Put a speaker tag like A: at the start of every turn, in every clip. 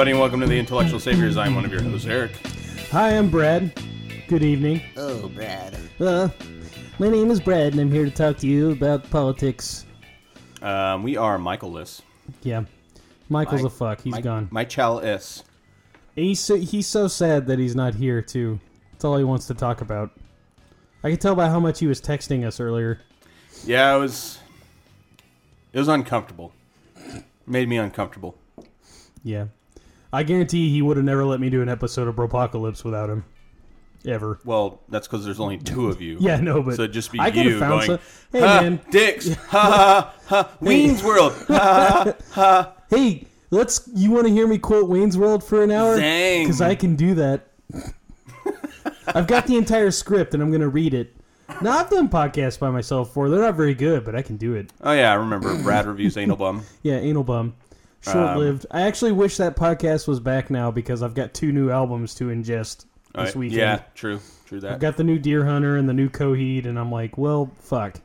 A: Everybody, and welcome to the Intellectual Saviors. I'm one of your hosts, Eric.
B: Hi, I'm Brad. Good evening.
C: Oh, Brad.
B: Uh, my name is Brad, and I'm here to talk to you about politics.
A: Um, we are Michaelless.
B: Yeah, Michael's
A: My-
B: a fuck. He's
A: My-
B: gone.
A: My is.
B: And he's so, he's so sad that he's not here too. That's all he wants to talk about. I can tell by how much he was texting us earlier.
A: Yeah, it was. It was uncomfortable. Made me uncomfortable.
B: Yeah, I guarantee he would have never let me do an episode of Bropocalypse without him, ever.
A: Well, that's because there's only two of you.
B: Yeah, no, but
A: so it'd just be
B: I could
A: you
B: have found
A: going.
B: some. Hey,
A: ha,
B: man.
A: dicks. Ha ha ha. Ween's World. Ha,
B: Hey, let's. You want to hear me quote Wayne's World for an hour?
A: Dang.
B: Because I can do that. I've got the entire script and I'm going to read it. Now, I've done podcasts by myself before. They're not very good, but I can do it.
A: oh yeah, I remember Brad reviews Anal Bum.
B: Yeah, Anal Bum.
A: Um,
B: Short lived. I actually wish that podcast was back now because I've got two new albums to ingest this weekend.
A: yeah, true, true that.
B: I've got the new Dear Hunter and the new Coheed, and I'm like, well, fuck.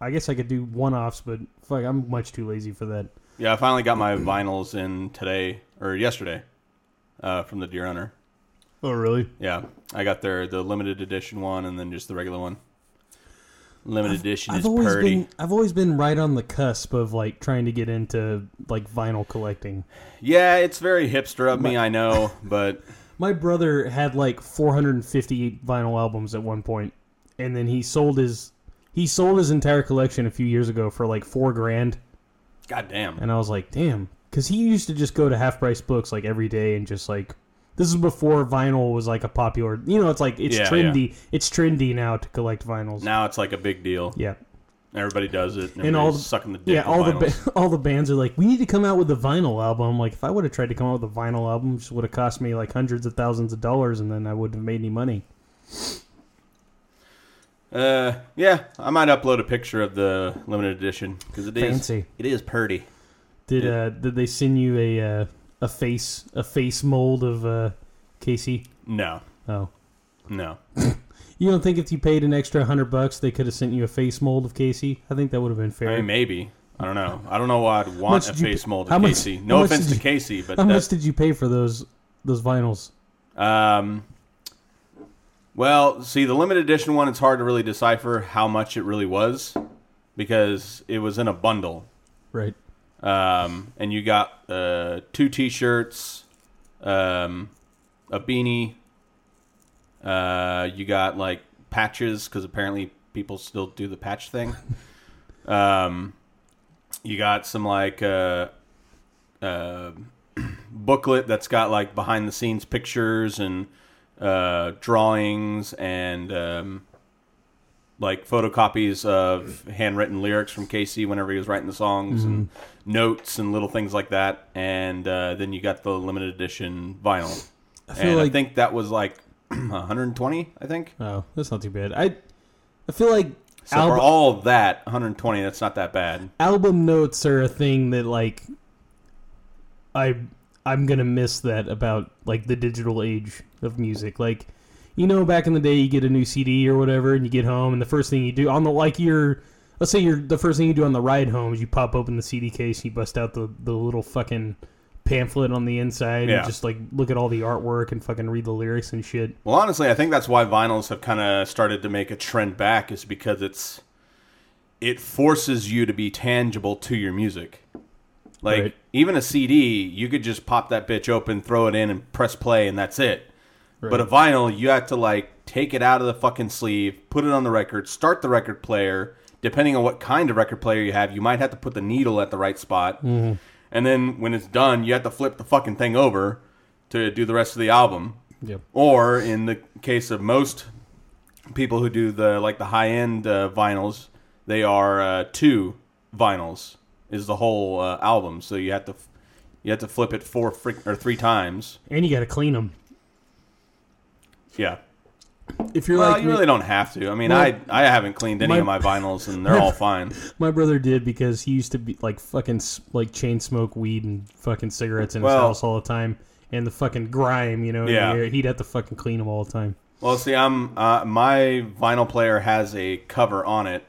B: I guess I could do one offs, but fuck, I'm much too lazy for that.
A: Yeah, I finally got my vinyls in today or yesterday uh, from the Dear Hunter.
B: Oh, really?
A: Yeah, I got their the limited edition one and then just the regular one. Limited edition
B: I've
A: is
B: always
A: purty.
B: been I've always been right on the cusp of like trying to get into like vinyl collecting.
A: Yeah, it's very hipster of me, I know, but
B: My brother had like 450 vinyl albums at one point, and then he sold his he sold his entire collection a few years ago for like four grand,
A: God damn!
B: and I was like, damn, because he used to just go to half price books like every day and just like. This is before vinyl was like a popular, you know. It's like it's
A: Yeah,
B: trendy. It's trendy now to collect vinyls.
A: Now it's like a big deal.
B: yeah,
A: Everybody does it. And,
B: and all the
A: sucking the dick.
B: yeah, all the ba- all the bands are like, we need to come out with a vinyl album. Like, if I would have tried to come out with a vinyl album, it just would have cost me like hundreds of thousands of dollars, and then I wouldn't have made any money.
A: Uh, yeah, I might upload a picture of the limited edition because it is
B: Fancy.
A: It is purty.
B: Did uh did they send you a uh, a face a face mold of uh, Casey?
A: No,
B: Oh,
A: no.
B: you don't think if you paid an extra hundred bucks, they could have sent you a face mold of Casey? I think that would have been fair.
A: I mean, maybe. I don't know. I don't know why I'd
B: much
A: want a
B: did you
A: face
B: pay-
A: mold
B: how
A: of
B: much-
A: Casey.
B: how
A: No
B: much
A: offense
B: did
A: to
B: you-
A: Casey, but
B: How
A: that's
B: much did you pay for those those vinyls?
A: Um, well, see, the limited edition one, it's hard to really decipher how much it really was because it was in a bundle.
B: Right.
A: Um, and you got uh, two T-shirts, um, a beanie. Uh, you got like patches because apparently people still do the patch thing. um, you got some like uh, uh, booklet that's got like behind the scenes pictures and uh, drawings and um, like photocopies of handwritten lyrics from Casey whenever he was writing the songs and notes and little things like that. And uh, then you got the limited edition vinyl.
B: I feel
A: and I think that was like 120. I think.
B: oh, that's not too bad. I I feel like
A: So for all of that, 120. That's not that bad.
B: album notes are a thing that like I I'm gonna miss that about like the digital age of music. Like you know, back in the day, you get a new CD or whatever, and you get home, and the first thing you do on the like your let's say you're the first thing you do on the ride home is you pop open the CD case, and you bust out the the little fucking pamphlet on the inside,
A: Yeah.
B: and just like look at all the artwork and fucking read the lyrics and shit.
A: Well, honestly, I think that's why vinyls have kind of started to make a trend back, is because it's it forces you to be tangible to your music. Like
B: Right.
A: even a CD, you could just pop that bitch open, throw it in, and press play, and that's it. But a vinyl, you have to like take it out of the fucking sleeve, put it on the record, start the record player. Depending on what kind of record player you have, you might have to put the needle at the right spot. And then when it's done, you have to flip the fucking thing over to do the rest of the album.
B: Yep.
A: Or in the case of most people who do the like the high end uh, vinyls, they are uh, two vinyls is the whole uh, album. So you have to you have to flip it four frick or three times.
B: And you got to clean them.
A: Yeah.
B: If you're
A: Well,
B: like
A: you
B: me-
A: really don't have to. I mean,
B: My-
A: I I haven't cleaned any
B: my-
A: of my vinyls, and they're all fine.
B: My brother did because he used to be like fucking like chain smoke weed and fucking cigarettes in his house all the time, and the fucking grime, you know.
A: Yeah.
B: he'd have to fucking clean them all the time.
A: Well, see, I'm uh, my vinyl player has a cover on it,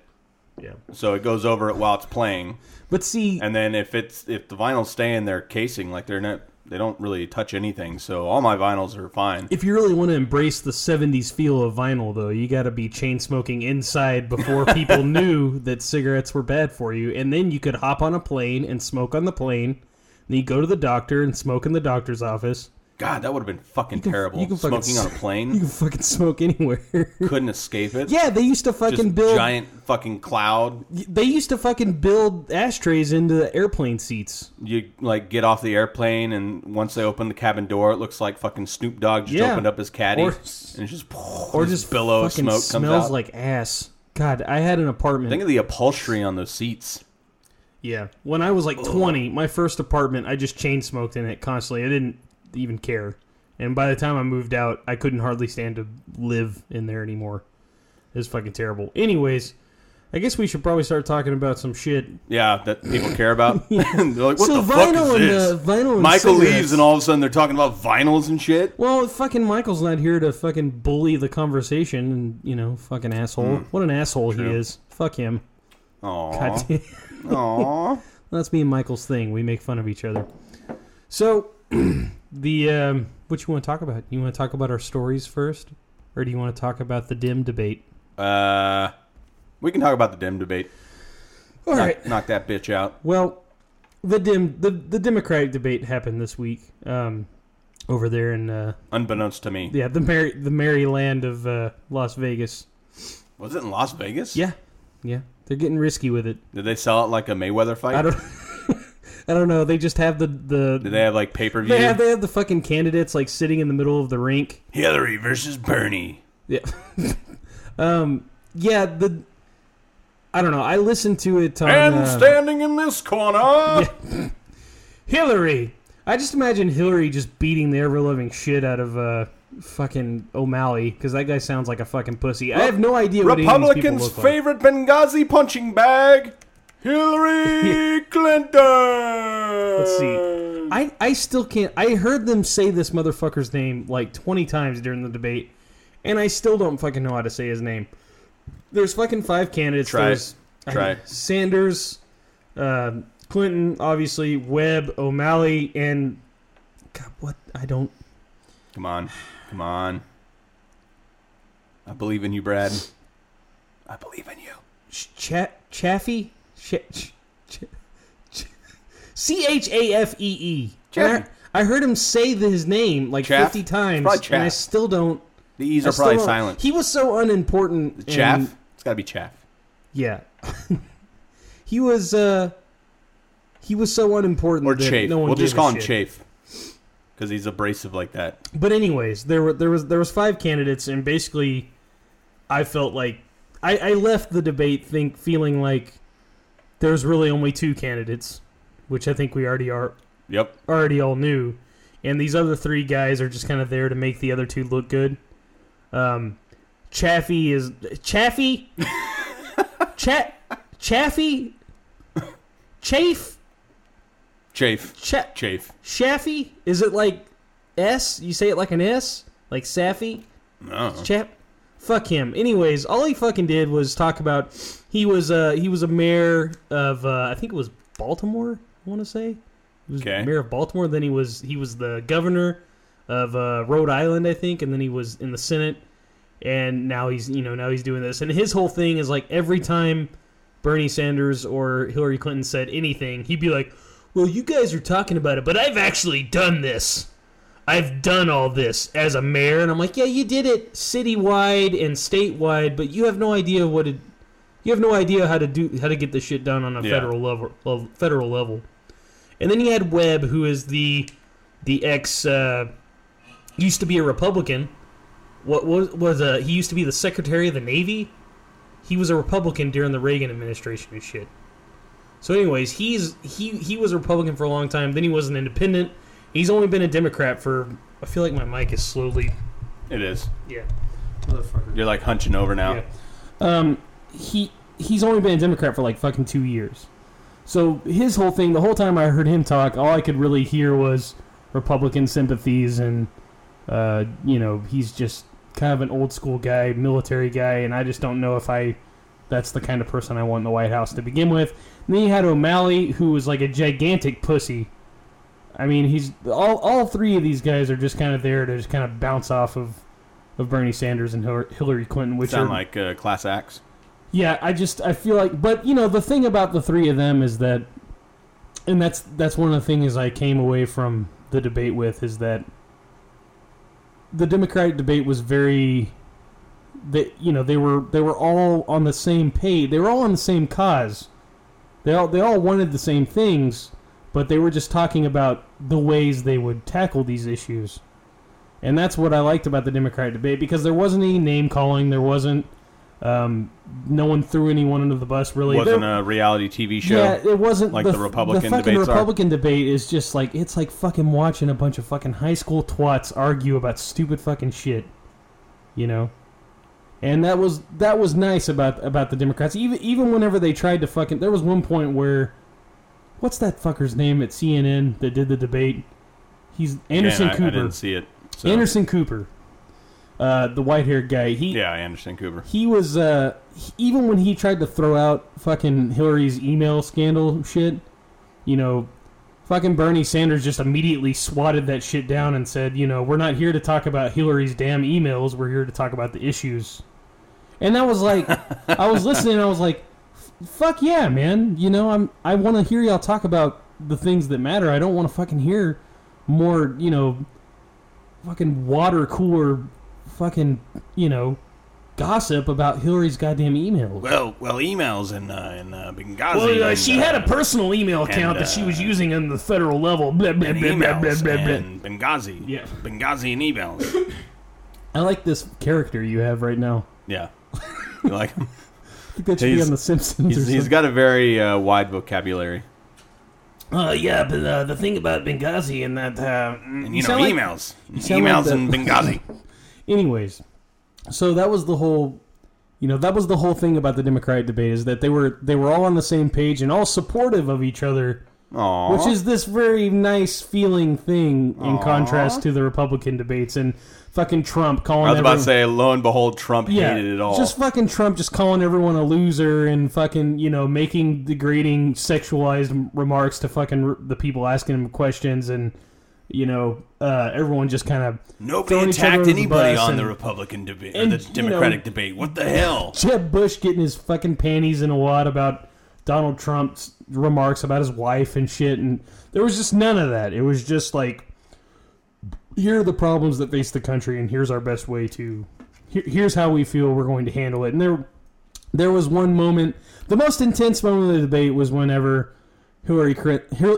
B: Yeah.
A: so it goes over it while it's playing.
B: But see,
A: And then if it's if the vinyls stay in their casing, like they're not, they don't really touch anything. So all my vinyls are fine.
B: if you really want to embrace the '70s feel of vinyl, though, you got to be chain smoking inside before people knew that cigarettes were bad for you, and then you could hop on a plane and smoke on the plane. Then you go to the doctor and smoke in the doctor's office.
A: God, that would have been fucking
B: can-
A: terrible.
B: you can fucking
A: Smoking on
B: plane. You can fucking smoke anywhere.
A: couldn't escape it.
B: yeah, they used to fucking
A: Just
B: build.
A: giant fucking cloud.
B: They used to fucking build ashtrays into the airplane seats.
A: You like get off the airplane, and once they open the cabin door, it looks like fucking Snoop Dogg just
B: Yeah.
A: opened up his caddy,
B: Or-
A: and it's just
B: or just
A: billow of
B: fucking
A: smoke comes
B: smells like ass. God, I had an apartment.
A: Think of the upholstery on those seats.
B: yeah, when I was like twenty, my first apartment, I just chain smoked in it constantly. I didn't even care, and by the time I moved out, I couldn't hardly stand to live in there anymore. It was fucking terrible. Anyways, I guess we should probably start talking about some shit.
A: Yeah, that people care about. they're like, what
B: so
A: the fuck is
B: vinyl and uh, vinyl and
A: Michael
B: cigarettes.
A: leaves, and all of a sudden they're talking about vinyls and shit.
B: Well, fucking Michael's not here to fucking bully the conversation, and you know, fucking asshole. What an asshole he
A: Hmm.
B: Is. Fuck him.
A: Aww. Aww.
B: That's me and Michael's thing. We make fun of each other. So, the um, what you want to talk about? You want to talk about our stories first, or do you want to talk about the dim debate?
A: Uh, we can talk about the dim debate.
B: All
A: knock,
B: right.
A: knock that bitch out.
B: Well, the dim the the Democratic debate happened this week. Um, over there in uh,
A: Unbeknownst to me,
B: yeah the Mary the Merry land of uh, Las Vegas.
A: was it in Las Vegas?
B: Yeah, yeah, they're getting risky with it.
A: Did they sell it like a Mayweather fight?
B: I don't. I don't know. They just have the the.
A: Did they have like pay per
B: They have
A: view?
B: they have the fucking candidates like sitting in the middle of the rink.
A: Hillary versus Bernie.
B: Yeah. um. Yeah. The. I don't know. I listened to it on
A: and
B: uh,
A: standing in this corner,
B: Hillary. I just imagine Hillary just beating the ever living shit out of uh fucking O'Malley because that guy sounds like a fucking pussy. I have no idea what any of these people
A: Republicans'
B: look like.
A: favorite Benghazi punching bag, Hillary Clinton.
B: Let's see. I, I still can't. I heard them say this motherfucker's name like 20 times during the debate, and I still don't fucking know how to say his name. There's fucking five candidates.
A: Try.
B: There's
A: Try
B: I- Sanders, uh, Clinton, obviously, Webb, O'Malley, and God, what? I don't.
A: Come on, come on. I believe in you, Brad. I believe in you.
B: Ch- Chafee? C H A F E E.
A: Chafee.
B: I heard him say his name like
A: Chaff?
B: 50 times, and I still don't.
A: The E's
B: I
A: are probably
B: don't-
A: silent.
B: He was so unimportant. and-
A: Chaff. It's got to be chaff.
B: Yeah. he was. uh He was so unimportant.
A: Or
B: that
A: chafe.
B: No one
A: we'll just call him
B: shit.
A: chafe. Because he's abrasive like that.
B: But anyways, there were there was there was five candidates, and basically, I felt like I, I left the debate think feeling like there's really only two candidates, which I think we already are
A: Yep.
B: already all knew, and these other three guys are just kind of there to make the other two look good. Um, Chafee is Chafee, Cha- Chafee, Chafe,
A: Chafe.
B: Cha-
A: Chafe.
B: Shaffy? Is it like S? You say it like an S? Like Saffy?
A: No.
B: Chap? Fuck him. Anyways, all he fucking did was talk about he was uh he was a mayor of uh, I think it was Baltimore, I want to say. He was
A: Okay.
B: mayor of Baltimore, then he was he was the governor of uh, Rhode Island, I think, and then he was in the Senate and now he's you know now he's doing this and his whole thing is like every time Bernie Sanders or Hillary Clinton said anything, he'd be like, "Well, you guys are talking about it, but I've actually done this. I've done all this as a mayor, and I'm like, yeah, you did it citywide and statewide, but you have no idea what it. You have no idea how to do how to get this shit done on a
A: Yeah.
B: federal level. level- Federal level, and then you had Webb, who is the the ex uh, used to be a Republican. What was was a he used to be the Secretary of the Navy. He was a Republican during the Reagan administration and shit. So, anyways, he's he he was a Republican for a long time. Then he was an independent. He's only been a Democrat for. I feel like my mic is slowly.
A: It is.
B: Yeah. Motherfucker.
A: You're like hunching over now.
B: Yeah. Um, he he's only been a Democrat for like fucking two years. So his whole thing, the whole time I heard him talk, all I could really hear was Republican sympathies, and uh, you know, he's just kind of an old school guy, military guy, and I just don't know if I. That's the kind of person I want in the White House to begin with. And then you had O'Malley, who was like a gigantic pussy. I mean, he's all all three of these guys are just kind of there to just kind of bounce off of of Bernie Sanders and Hillary- Clinton, which
A: Sound
B: are
A: like uh, class acts.
B: yeah, I just I feel like, but you know, the thing about the three of them is that, and that's that's one of the things I came away from the debate with is that the Democratic debate was very, that you know they were they were all on the same page. They were all on the same cause. They all they all wanted the same things, but they were just talking about the ways they would tackle these issues. And that's what I liked about the Democratic debate because there wasn't any name calling. There wasn't um, no one threw anyone under the bus. Really, It
A: Wasn't
B: There-
A: a reality TV show.
B: yeah, it wasn't
A: like
B: the,
A: the Republican
B: The fucking
A: debates are.
B: Republican debate is just like it's like fucking watching a bunch of fucking high school twats argue about stupid fucking shit, you know. And that was that was nice about about the Democrats. Even even whenever they tried to fucking, there was one point where, what's that fucker's name at CNN that did the debate? He's Anderson
A: I,
B: Cooper.
A: I didn't see it. So.
B: Anderson Cooper, uh, the white haired guy. He
A: Yeah, Anderson Cooper.
B: he was uh he- even when he tried to throw out fucking Hillary's email scandal shit, you know, fucking Bernie Sanders just immediately swatted that shit down and said, you know, we're not here to talk about Hillary's damn emails, we're here to talk about the issues. And that was like I was listening and I was like fuck yeah, man. You know, I'm I want to hear y'all talk about the things that matter. I don't want to fucking hear more, you know, fucking water cooler fucking, you know, gossip about Hillary's goddamn emails.
A: Well, well, emails in uh, in uh, Benghazi.
B: Well, uh,
A: and,
B: she had a
A: uh,
B: personal email account
A: and,
B: that she was
A: uh,
B: using on the federal level. Blah, blah,
A: and
B: blah, blah, blah,
A: emails
B: blah, blah.
A: and Benghazi.
B: Yeah.
A: Benghazi and emails.
B: I like this character you have right now.
A: yeah, you like him?
B: I think that should be
A: He's-
B: on The Simpsons
A: He's,
B: or
A: he's
B: something.
A: got a very uh, wide vocabulary.
B: Uh, yeah, but uh, the thing about Benghazi and that. Uh,
A: And you, know,
B: sound like-
A: emails.
B: sound
A: emails
B: like
A: in Benghazi.
B: anyways, so that was the whole, you know, that was the whole thing about the Democratic debate is that they were they were all on the same page and all supportive of each other,
A: Aww.
B: which is this very nice feeling thing in
A: Aw.
B: contrast to the Republican debates and fucking Trump calling.
A: I was about to
B: everyone-
A: say, lo and behold, Trump
B: yeah,
A: hated it all.
B: just fucking Trump just calling everyone a loser and fucking you know making degrading sexualized remarks to fucking r- the people asking him questions and you know uh, everyone just kind of
A: Nobody attacked
B: under the
A: anybody on
B: and-
A: the Republican debate or the
B: you
A: Democratic
B: know-
A: debate. What the hell?
B: Jeb Bush getting his fucking panties in a wad about Donald Trump's remarks about his wife and shit, and there was just none of that. It was just like, here are the problems that face the country, and here's our best way to, here, here's how we feel we're going to handle it. And there, there was one moment, the most intense moment of the debate was whenever Hillary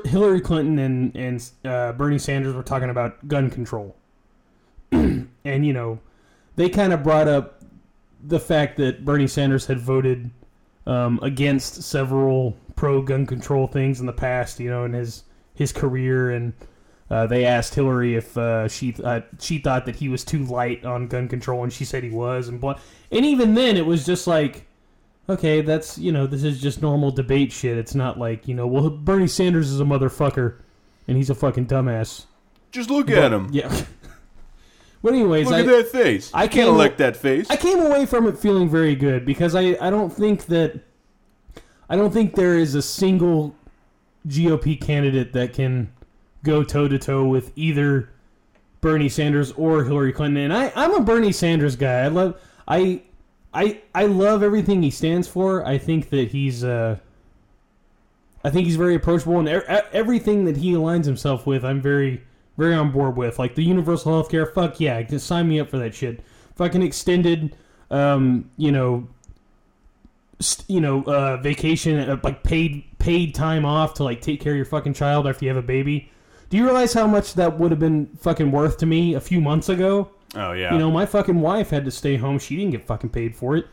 B: Hillary Clinton and and uh, Bernie Sanders were talking about gun control, and you know, they kind of brought up the fact that Bernie Sanders had voted um, against several pro gun control things in the past, you know, in his his career, and uh, they asked Hillary if uh, she thought she thought that he was too light on gun control, and she said he was, and blah. And even then, it was just like, okay, that's you know, this is just normal debate shit. It's not like you know, well, Bernie Sanders is a motherfucker, and he's a fucking dumbass.
A: Just look at him.
B: Yeah. but anyways,
A: Look
B: I,
A: at that face.
B: I
A: can't elect that face.
B: I came away from it feeling very good because I, I don't think that I don't think there is a single GOP candidate that can go toe to toe with either Bernie Sanders or Hillary Clinton. And I, I'm a Bernie Sanders guy. I love I I I love everything he stands for. I think that he's uh I think he's very approachable and e- e- everything that he aligns himself with I'm very very on board with. Like the universal health care, fuck yeah, just sign me up for that shit. Fucking extended, um, you know, you know, uh, vacation, uh, like paid paid time off to like take care of your fucking child after you have a baby. Do you realize how much that would have been fucking worth to me a few months ago?
A: Oh yeah.
B: You know, my fucking wife had to stay home. She didn't get fucking paid for it.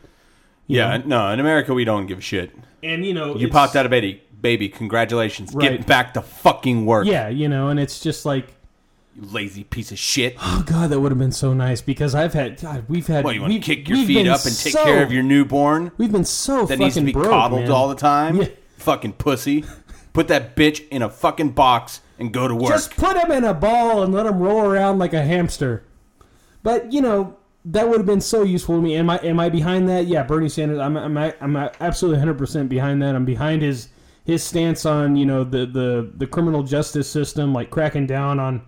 A: Yeah.
B: know?
A: No, in America we don't give a shit.
B: And you know,
A: You popped out of baby. Baby, congratulations.
B: Right.
A: Get back to fucking work.
B: Yeah, you know, and it's just like,
A: You lazy piece of shit.
B: oh god, that would have been so nice because I've had, God, we've had.
A: What, you want to kick your feet up and take
B: so-
A: care of your newborn
B: We've been so
A: that
B: fucking
A: needs to be
B: broke,
A: coddled
B: man.
A: all the time?
B: Yeah.
A: Fucking pussy. Put that bitch in a fucking box and go to work.
B: Just put him in a ball and let him roll around like a hamster. But you know that would have been so useful to me. Am I am I behind that? Yeah, Bernie Sanders. I'm I'm I'm absolutely 100 percent behind that. I'm behind his his stance on you know the the the criminal justice system, like cracking down on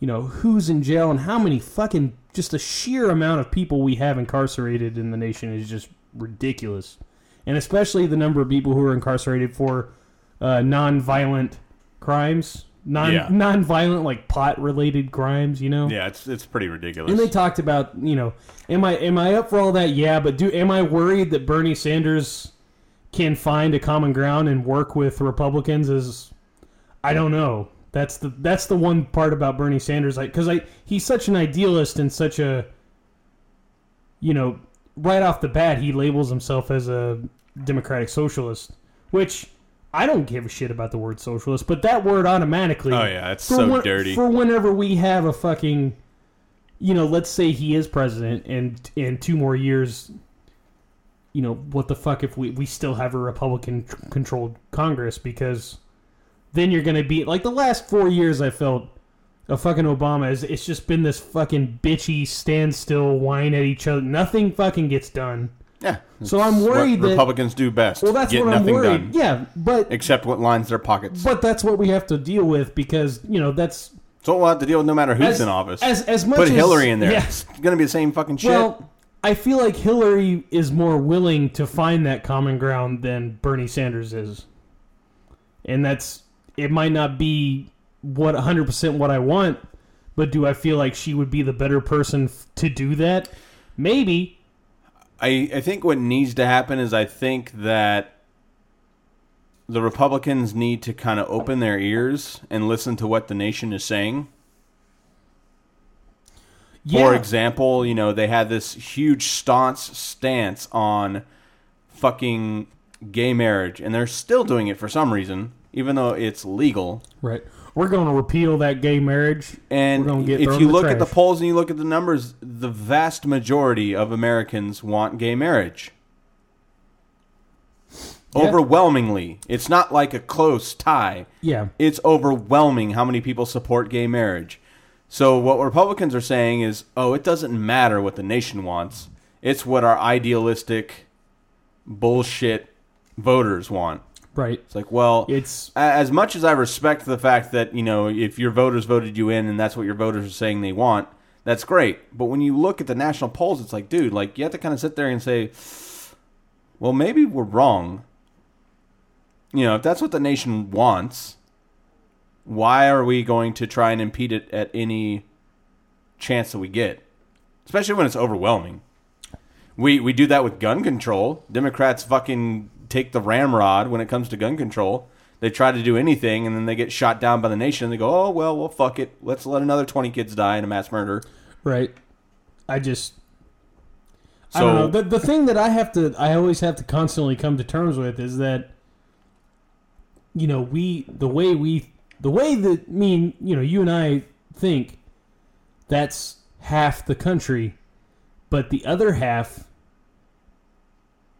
B: you know who's in jail and how many fucking just the sheer amount of people we have incarcerated in the nation is just ridiculous, and especially the number of people who are incarcerated for uh, non-violent crimes, non
A: Yeah.
B: non-violent like pot related crimes. You know.
A: yeah, it's it's pretty ridiculous.
B: And they talked about, you know, am I am I up for all that? Yeah, but do am I worried that Bernie Sanders can find a common ground and work with Republicans? Is I don't know. That's the that's the one part about Bernie Sanders, like because I he's such an idealist and such a, you know, right off the bat he labels himself as a democratic socialist, which I don't give a shit about the word socialist, but that word automatically.
A: oh yeah, it's
B: For
A: so
B: when-
A: dirty.
B: For whenever we have a fucking, you know, let's say he is president, and in two more years, you know, what the fuck if we we still have a Republican controlled Congress? Because then you're gonna be like the last four years. I felt a fucking Obama is it's just been this fucking bitchy standstill whine at each other. Nothing fucking gets done.
A: yeah.
B: So I'm worried that-
A: Republicans do best.
B: Well, that's
A: Get
B: what I'm
A: nothing
B: worried.
A: done.
B: Yeah, but
A: Except what lines their pockets.
B: but that's what we have to deal with because you know that's
A: so we'll have to deal with no matter who's
B: as,
A: in office.
B: As as much
A: Put
B: as,
A: Hillary in there.
B: Yeah.
A: It's gonna be the same fucking shit.
B: Well, I feel like Hillary is more willing to find that common ground than Bernie Sanders is. And that's it might not be what 100% what I want, but do I feel like she would be the better person f- to do that? Maybe.
A: I, I think what needs to happen is I think that the Republicans need to kind of open their ears and listen to what the nation is saying.
B: Yeah.
A: For example, you know, they had this huge staunch stance on fucking gay marriage, and they're still doing it for some reason, even though it's legal.
B: right. We're going to repeal that gay marriage.
A: And if you
B: the
A: look at the polls and you look at the numbers, the vast majority of Americans want gay marriage.
B: Yeah.
A: Overwhelmingly. It's not like a close tie.
B: Yeah.
A: It's overwhelming how many people support gay marriage. So what Republicans are saying is, oh, it doesn't matter what the nation wants. It's what our idealistic bullshit voters want.
B: Right.
A: It's like, well,
B: It's
A: as much as I respect the fact that you know if your voters voted you in and that's what your voters are saying they want, that's great. But when you look at the national polls, it's like, dude, like you have to kind of sit there and say, well, maybe we're wrong. You know, if that's what the nation wants, why are we going to try and impede it at any chance that we get? Especially when it's overwhelming. We we do that with gun control. Democrats fucking take the ramrod when it comes to gun control. They try to do anything and then they get shot down by the nation and they go, "Oh, well, well fuck it. Let's let another 20 kids die in a mass murder."
B: right. I just I don't know. The, the thing that I have to, I always have to constantly come to terms with is that, you know, we, the way we, the way that me, and, you know, you and I think, that's half the country, but the other half,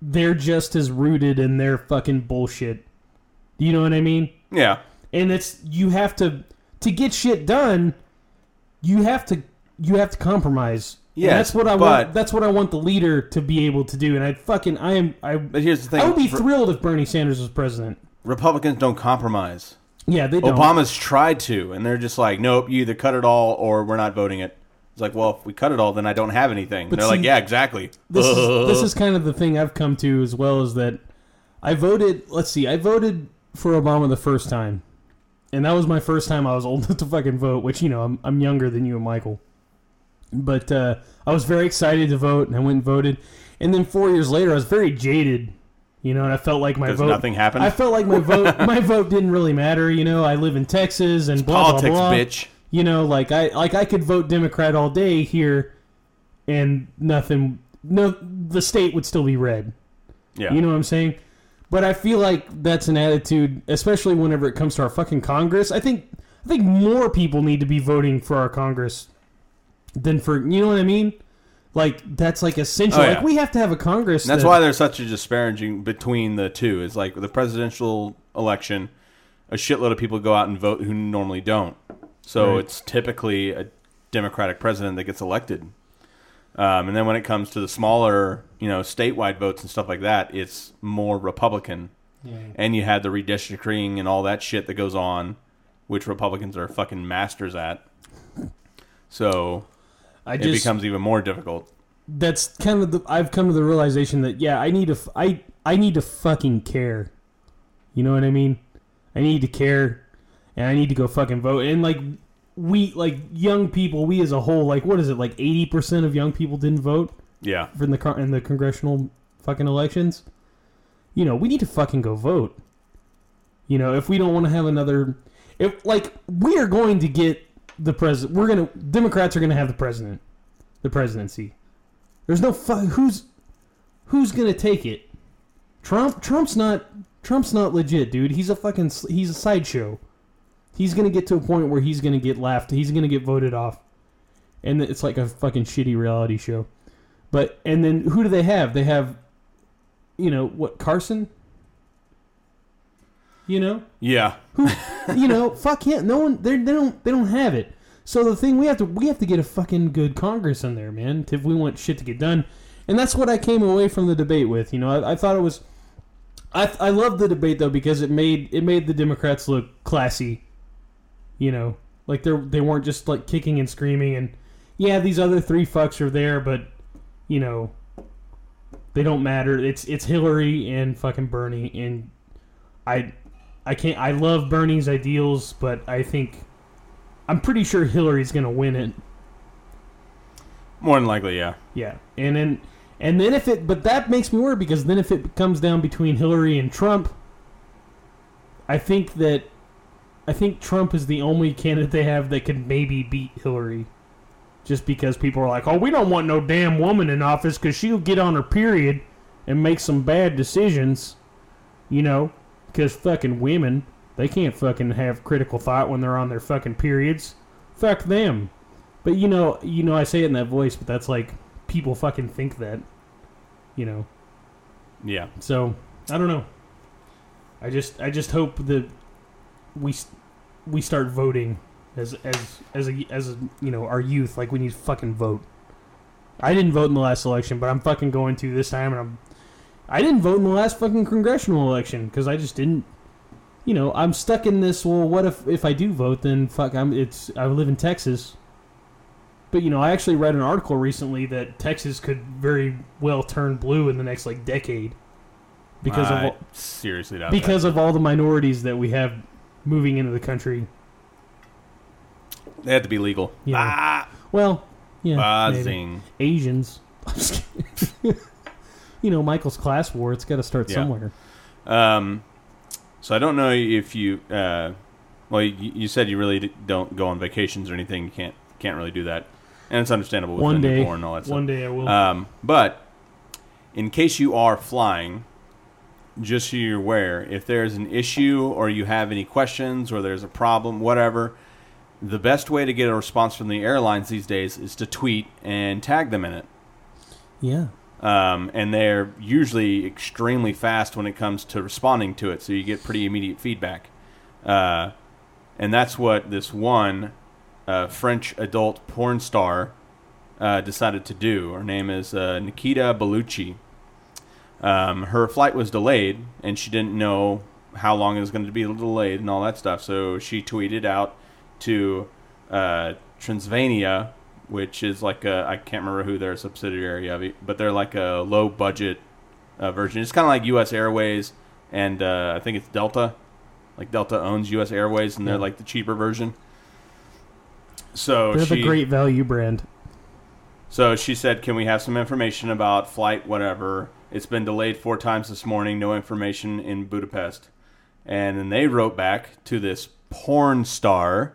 B: they're just as rooted in their fucking bullshit. You know what I mean?
A: yeah.
B: and it's you have to to get shit done you have to you have to compromise
A: Yeah,
B: that's what i
A: but-
B: want that's what i want the leader to be able to do and i fucking i am i
A: But here's the thing.
B: i would be thrilled if bernie sanders was president
A: Republicans don't compromise.
B: yeah they don't
A: Obama's tried to and they're just like, "Nope, you either cut it all or we're not voting it." It's like, "Well, if we cut it all, then I don't have anything."
B: But
A: they're like, "Yeah, exactly."
B: this is this is kind of the thing i've come to as well is that i voted let's see i voted for obama the first time and that was my first time I was old enough to fucking vote. Which you know, I'm I'm younger than you and Michael, but uh, I was very excited to vote, and I went and voted. And then four years later, I was very jaded, you know, and I felt like my vote.
A: nothing happened.
B: I felt like my vote my vote didn't really matter. You know, I live in Texas and blah
A: Politics,
B: blah blah.
A: bitch.
B: You know, like I like I could vote Democrat all day here, and nothing. No, the state would still be red.
A: Yeah.
B: You know what I'm saying? But I feel like that's an attitude, especially whenever it comes to our fucking Congress. I think I think more people need to be voting for our Congress than for you know what I mean. Like that's like essential.
A: Oh, yeah.
B: Like we have to have a Congress.
A: And that's
B: that-
A: why there's such a disparaging between the two. Is like the presidential election, a shitload of people go out and vote who normally don't. So
B: Right.
A: it's typically a Democratic president that gets elected. Um, and then when it comes to the smaller, you know, statewide votes and stuff like that, it's more Republican. And you had the redistricting and all that shit that goes on, which Republicans are fucking masters at. So
B: I
A: it
B: just
A: becomes even more difficult.
B: that's kind of the I've come to the realization that yeah, I need to I I need to fucking care. You know what I mean? I need to care and I need to go fucking vote. And like we like young people, we as a whole, like what is it? Like 80% of young people didn't vote
A: Yeah.
B: in the in the congressional fucking elections. You know, we need to fucking go vote. You know, if we don't want to have another if like we are going to get the president, we're going to Democrats are going to have the president, the presidency. There's no fu- who's who's going to take it. Trump Trump's not Trump's not legit, dude. He's a fucking he's a sideshow. He's going to get to a point where he's going to get laughed. He's going to get voted off. And it's like a fucking shitty reality show. But and then who do they have? They have you know, what Carson? You know?
A: Yeah.
B: Who, you know, fuck him. No one, they they don't, they don't have it. So the thing we have to, we have to get a fucking good Congress in there, man, if we want shit to get done. And that's what I came away from the debate with. You know, I, I thought it was, I, I loved the debate though because it made it made the Democrats look classy. You know, like they they weren't just like kicking and screaming and yeah, these other three fucks are there, but you know, they don't matter. It's it's Hillary and fucking Bernie and I I can't. I love Bernie's ideals, but I think I'm pretty sure Hillary's gonna win it.
A: More than likely, yeah.
B: Yeah, and then and then if it, but that makes me worry because then if it comes down between Hillary and Trump, I think that I think Trump is the only candidate they have that could maybe beat Hillary, just because people are like, oh, we don't want no damn woman in office because she'll get on her period and make some bad decisions, you know, because fucking women they can't fucking have critical thought when they're on their fucking periods. Fuck them. But you know, you know, I say it in that voice, but that's like people fucking think that, you know.
A: Yeah.
B: So I don't know. I just, I just hope that we we start voting as as as a as a you know our youth. Like we need to fucking vote. I didn't vote in the last election, but I'm fucking going to this time, and I'm. I didn't vote in the last fucking congressional election because I just didn't. You know, I'm stuck in this. Well, what if if I do vote? Then fuck, I'm. It's I live in Texas. But you know, I actually read an article recently that Texas could very well turn blue in the next like decade because of
A: I
B: all,
A: seriously
B: because of all the minorities that we have moving into the country.
A: they had to be legal.
B: Yeah.
A: Ah,
B: Well, yeah, maybe.
A: buzzing.
B: Asians. I'm just kidding. you know, Michael's class war. It's got to start
A: Yeah.
B: somewhere.
A: Um, so I don't know if you. Uh, well, you, you said you really d- don't go on vacations or anything. You can't can't really do that, and it's understandable with
B: One
A: the
B: day,
A: newborn and all that stuff.
B: one day I will.
A: Um, but in case you are flying, just so you're aware, if there's an issue or you have any questions or there's a problem, whatever, the best way to get a response from the airlines these days is to tweet and tag them in it.
B: yeah.
A: Um, and they're usually extremely fast when it comes to responding to it, so you get pretty immediate feedback. Uh, and that's what this one uh, French adult porn star uh, decided to do. Her name is uh, Nikita Bellucci. Um, her flight was delayed, and she didn't know how long it was going to be delayed and all that stuff. So she tweeted out to uh, Transavia, which is like a I can't remember who they're a subsidiary of, but they're like a low budget uh, version. It's kind of like U.S. Airways, and uh, I think it's Delta. Like Delta owns U.S. Airways, and they're
B: Yeah.
A: like the cheaper version. So
B: They're
A: she,
B: the great value brand.
A: So she said, "Can we have some information about flight whatever? It's been delayed four times this morning. No information in Budapest." And then they wrote back to this porn star.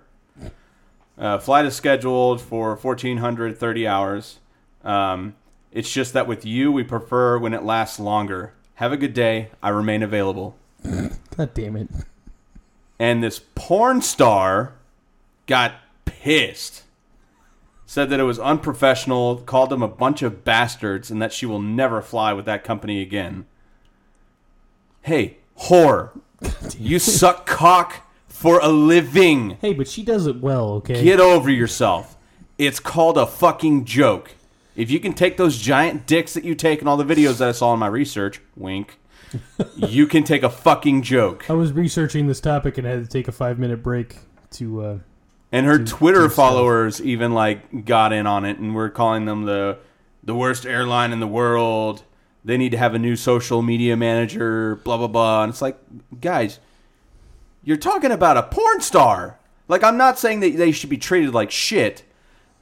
A: Uh, flight is scheduled for fourteen hundred thirty hours. Um, it's just that with you, we prefer when it lasts longer. Have a good day. I remain available.
B: God damn it.
A: And this porn star got pissed. Said that it was unprofessional, called them a bunch of bastards, and that she will never fly with that company again. Hey, whore. You suck cock for a living.
B: Hey, but she does it well, okay?
A: Get over yourself. It's called a fucking joke. If you can take those giant dicks that you take in all the videos that I saw in my research, wink, you can take a fucking joke.
B: I was researching this topic and I had to take a five minute break to. Uh,
A: And her Twitter followers even like got in on it and we're calling them the the worst airline in the world. They need to have a new social media manager, blah blah blah. And it's like, guys, you're talking about a porn star. Like I'm not saying that they should be treated like shit,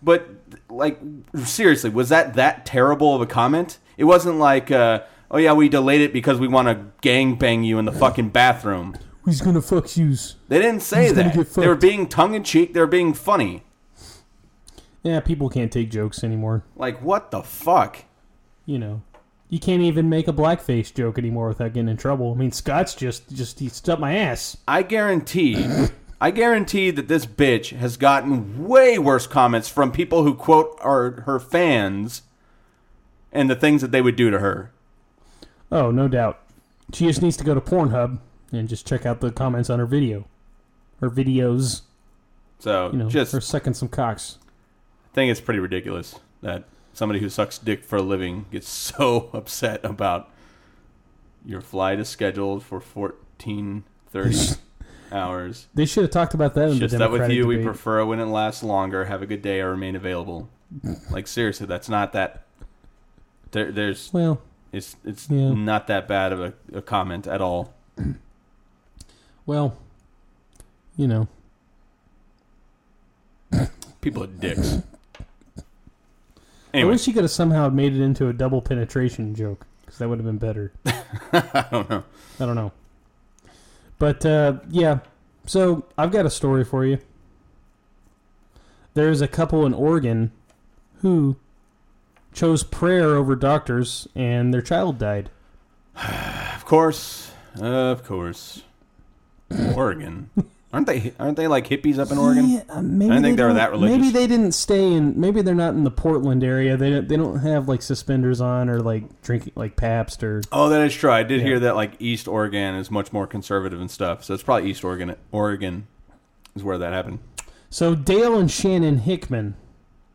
A: but like seriously, was that that terrible of a comment? It wasn't like uh, oh yeah, we delayed it because we want to gang bang you in the fucking bathroom.
B: Who's gonna fuck yous?
A: They didn't say
B: gonna
A: that. They were being tongue in cheek. They were being funny.
B: Yeah, people can't take jokes anymore.
A: Like what the fuck?
B: You know, you can't even make a blackface joke anymore without getting in trouble. I mean, Scott's just just he stuck my ass.
A: I guarantee, I guarantee that this bitch has gotten way worse comments from people who quote are her fans, and the things that they would do to her.
B: Oh, no doubt. She just needs to go to Pornhub and just check out the comments on her video, her videos.
A: So
B: You know,
A: just
B: her sucking some cocks.
A: I think it's pretty ridiculous that somebody who sucks dick for a living gets so upset about your flight is scheduled for fourteen thirty hours.
B: They should have talked about that in
A: Just
B: the
A: that with you, we
B: debate.
A: prefer when it lasts longer. Have a good day. I remain available. like seriously, that's not that. There, there's
B: well,
A: it's it's
B: Yeah.
A: not that bad of a, a comment at all.
B: well, you know.
A: People are dicks.
B: I
A: Anyway,
B: wish you could have somehow made it into a double penetration joke because that would have been better.
A: I don't know.
B: I don't know. But uh, yeah, so I've got a story for you. There's a couple in Oregon who chose prayer over doctors, and their child died.
A: Of course, of course. Oregon, aren't they? Aren't they like hippies up in Oregon?
B: Yeah, uh, maybe
A: I didn't think they were
B: don't-
A: that religious.
B: Maybe they didn't stay in. Maybe they're not in the Portland area. They don't, they don't have like suspenders on or like drinking like Pabst or
A: Oh, that is true. I did
B: Yeah.
A: hear that like East Oregon is much more conservative and stuff. So it's probably East Oregon. Oregon is where that happened.
B: so Dale and Shannon Hickman.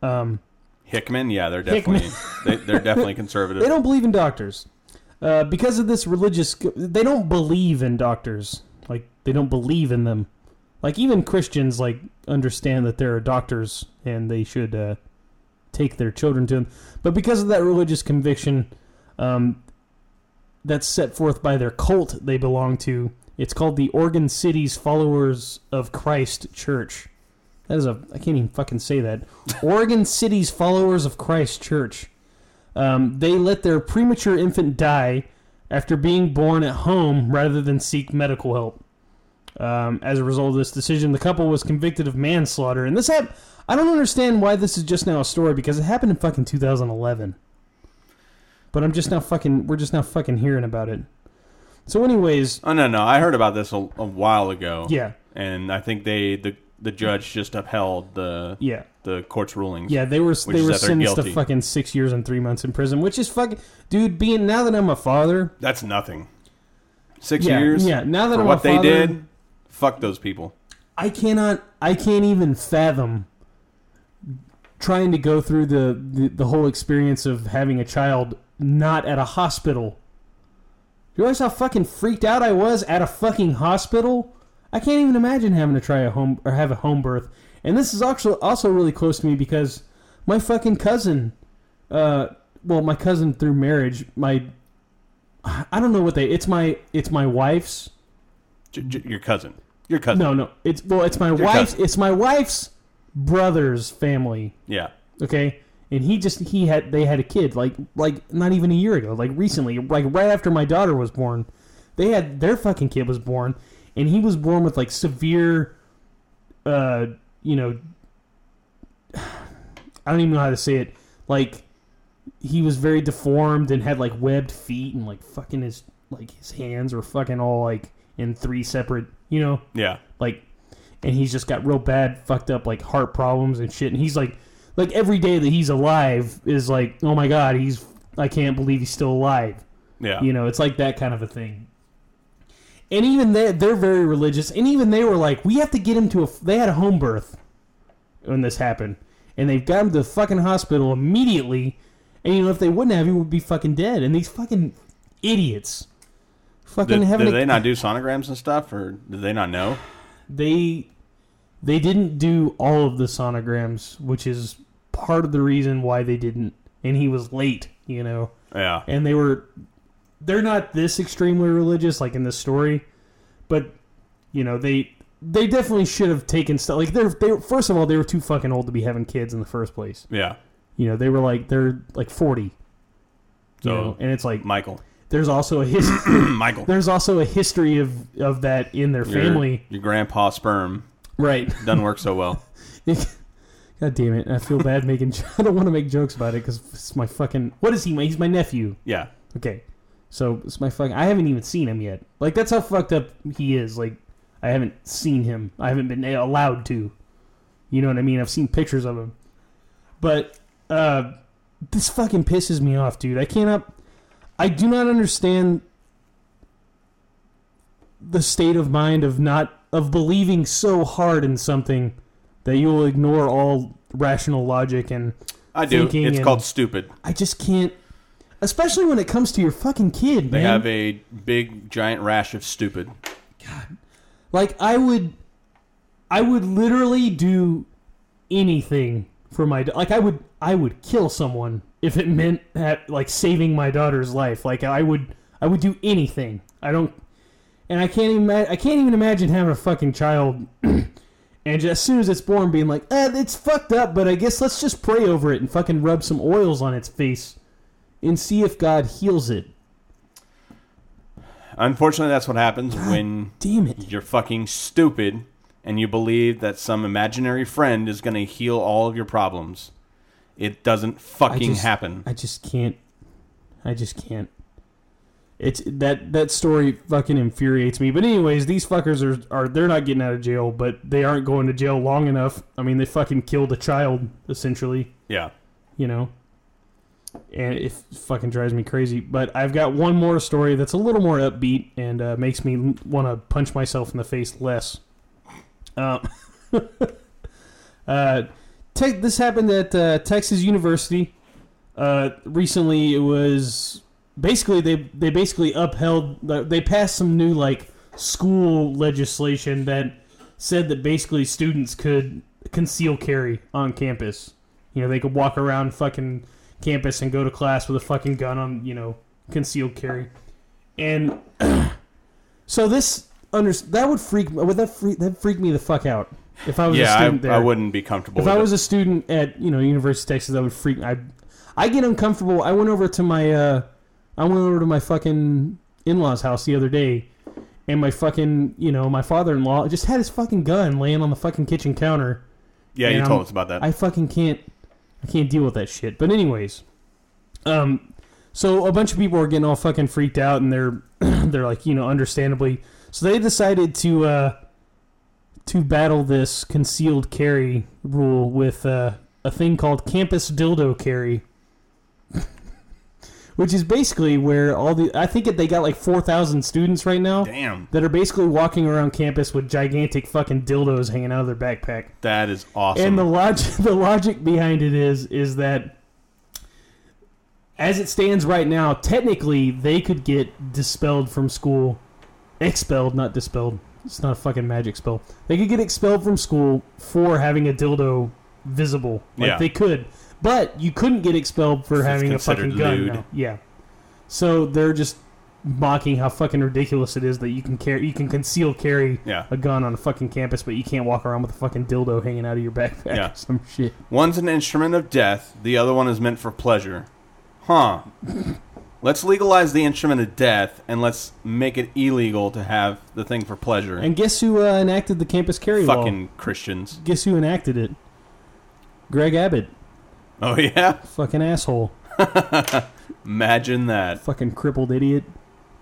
B: Um,
A: Hickman, yeah, they're definitely they, they're definitely conservative.
B: They don't believe in doctors. Uh, because of this religious, they don't believe in doctors. Like they don't believe in them. Like even Christians like understand that there are doctors and they should uh, take their children to them. But because of that religious conviction, um, that's set forth by their cult they belong to. It's called the Oregon City's Followers of Christ Church. That is a I can't even fucking say that. Oregon City's Followers of Christ Church. Um, they let their premature infant die after being born at home rather than seek medical help. Um, as a result of this decision, the couple was convicted of manslaughter, and this hap- I don't understand why this is just now a story because it happened in fucking 2011. But I'm just now fucking we're just now fucking hearing about it. So, anyways,
A: Oh no, no, I heard about this a, a while ago.
B: yeah,
A: and I think they the the judge just upheld the
B: yeah,
A: the court's rulings.
B: yeah. They were they were sentenced to fucking six years and three months in prison, which is fucking dude. Being now that I'm a father,
A: that's nothing. Six
B: yeah,
A: years.
B: yeah. Now that
A: for
B: I'm
A: what
B: a
A: they did. Fuck those people.
B: I cannot I can't even fathom trying to go through the, the, the whole experience of having a child not at a hospital. Do you realize how fucking freaked out I was at a fucking hospital? I can't even imagine having to try a home or have a home birth. And this is also also really close to me because my fucking cousin uh well my cousin through marriage, my I don't know what they it's my it's my wife's
A: J- j- your cousin. Your cousin.
B: No, no. It's well, it's my
A: Your
B: wife's.
A: cousin.
B: It's my wife's brother's family.
A: Yeah.
B: Okay, and he just he had they had a kid like like not even a year ago, like recently, like right after my daughter was born. They had their fucking kid was born, and he was born with like severe, uh, you know, I don't even know how to say it. Like he was very deformed and had like webbed feet and like fucking his like his hands were fucking all like in three separate, you know,
A: Yeah.
B: like and he's just got real bad fucked up like heart problems and shit and he's like like every day that he's alive is like oh my god he's i can't believe he's still alive
A: Yeah.
B: you know it's like that kind of a thing and even they they're very religious and even they were like we have to get him to a they had a home birth when this happened and they've got him to the fucking hospital immediately and you know if they wouldn't have he would be fucking dead and these fucking idiots fucking
A: Did,
B: having
A: did
B: a-
A: they not do sonograms and stuff, or did they not know?
B: they they didn't do all of the sonograms, which is part of the reason why they didn't. And he was late, you know.
A: Yeah.
B: And they were they're not this extremely religious like in this story, but you know, they they definitely should have taken stuff like they're they first of all they were too fucking old to be having kids in the first place.
A: Yeah.
B: You know, they were like they're like 40. You
A: So-
B: know, and it's like
A: Michael.
B: there's also a his,
A: Michael.
B: there's also a history of of that in their
A: Your-
B: family.
A: Your, grandpa sperm
B: Right.
A: doesn't work so well.
B: God damn it! I feel bad making. I don't want to make jokes about it because it's my fucking. What is he? He's my nephew.
A: Yeah.
B: Okay, so it's my fucking. I haven't even seen him yet. Like that's how fucked up he is. Like I haven't seen him. I haven't been allowed to. You know what I mean? I've seen pictures of him, but uh, this fucking pisses me off, dude. I cannot. I do not understand the state of mind of not of believing so hard in something that you will ignore all rational logic and
A: I do. It's
B: and-
A: called stupid.
B: I just can't especially when it comes to your fucking kid, man.
A: They
B: man.
A: have a big giant rash of stupid. God.
B: Like I would I would literally do anything for my da- like I would I would kill someone if it meant that like saving my daughter's life. Like I would I would do anything. I don't and I can't even I can't even imagine having a fucking child and just, as soon as it's born being like, "Eh, it's fucked up, but I guess let's just pray over it and fucking rub some oils on its face and see if God heals it."
A: Unfortunately, that's what happens when
B: Damn it.
A: you're fucking stupid and you believe that some imaginary friend is going to heal all of your problems. It doesn't fucking
B: just-
A: happen.
B: I just can't. I just can't. It's that that story fucking infuriates me. But anyways, these fuckers are are they're not getting out of jail, but they aren't going to jail long enough. I mean, they fucking killed a child essentially,
A: yeah.
B: you know. And it fucking drives me crazy. But I've got one more story that's a little more upbeat and uh, makes me want to punch myself in the face less. Um, uh, te- this happened at uh, Texas University. Uh, recently, it was basically they they basically upheld they passed some new like school legislation that said that basically students could conceal carry on campus. You know, they could walk around fucking campus and go to class with a fucking gun on, you know, concealed carry. And so this under that would freak would that freak that freak me the fuck out if I was a
A: Yeah,
B: student
A: I,
B: there.
A: I wouldn't be comfortable
B: If I
A: it.
B: was a student at you know University of Texas, that would freak. I I get uncomfortable. I went over to my uh, I went over to my fucking in laws' house the other day, and my fucking you know my father in law just had his fucking gun laying on the fucking kitchen counter.
A: yeah, you told
B: I'm-
A: us about that.
B: I fucking can't. I can't deal with that shit. But anyways, um, so a bunch of people are getting all fucking freaked out, and they're they're like you know understandably. So they decided to uh, to battle this concealed carry rule with uh, a thing called campus dildo carry. Which is basically where all the I think they got like four thousand students right now
A: Damn,
B: that are basically walking around campus with gigantic fucking dildos hanging out of their backpack.
A: that is awesome.
B: And the logic the logic behind it is is that as it stands right now, technically they could get dispelled from school. Expelled, not dispelled. It's not a fucking magic spell. They could get expelled from school for having a dildo visible. Like
A: Yeah.
B: they could. But you couldn't get expelled for having a
A: considered
B: fucking gun.
A: lewd.
B: now. Yeah. So they're just mocking how fucking ridiculous it is that you can carry, you can conceal carry
A: Yeah.
B: a gun on a fucking campus, but you can't walk around with a fucking dildo hanging out of your backpack.
A: Yeah.
B: or some shit.
A: One's an instrument of death, the other one is meant for pleasure. Huh. let's legalize the instrument of death and let's make it illegal to have the thing for pleasure.
B: And guess who uh, enacted the campus carry law?
A: Fucking Christians.
B: Guess who enacted it? Greg Abbott.
A: Oh, yeah?
B: Fucking asshole.
A: Imagine that.
B: Fucking crippled idiot.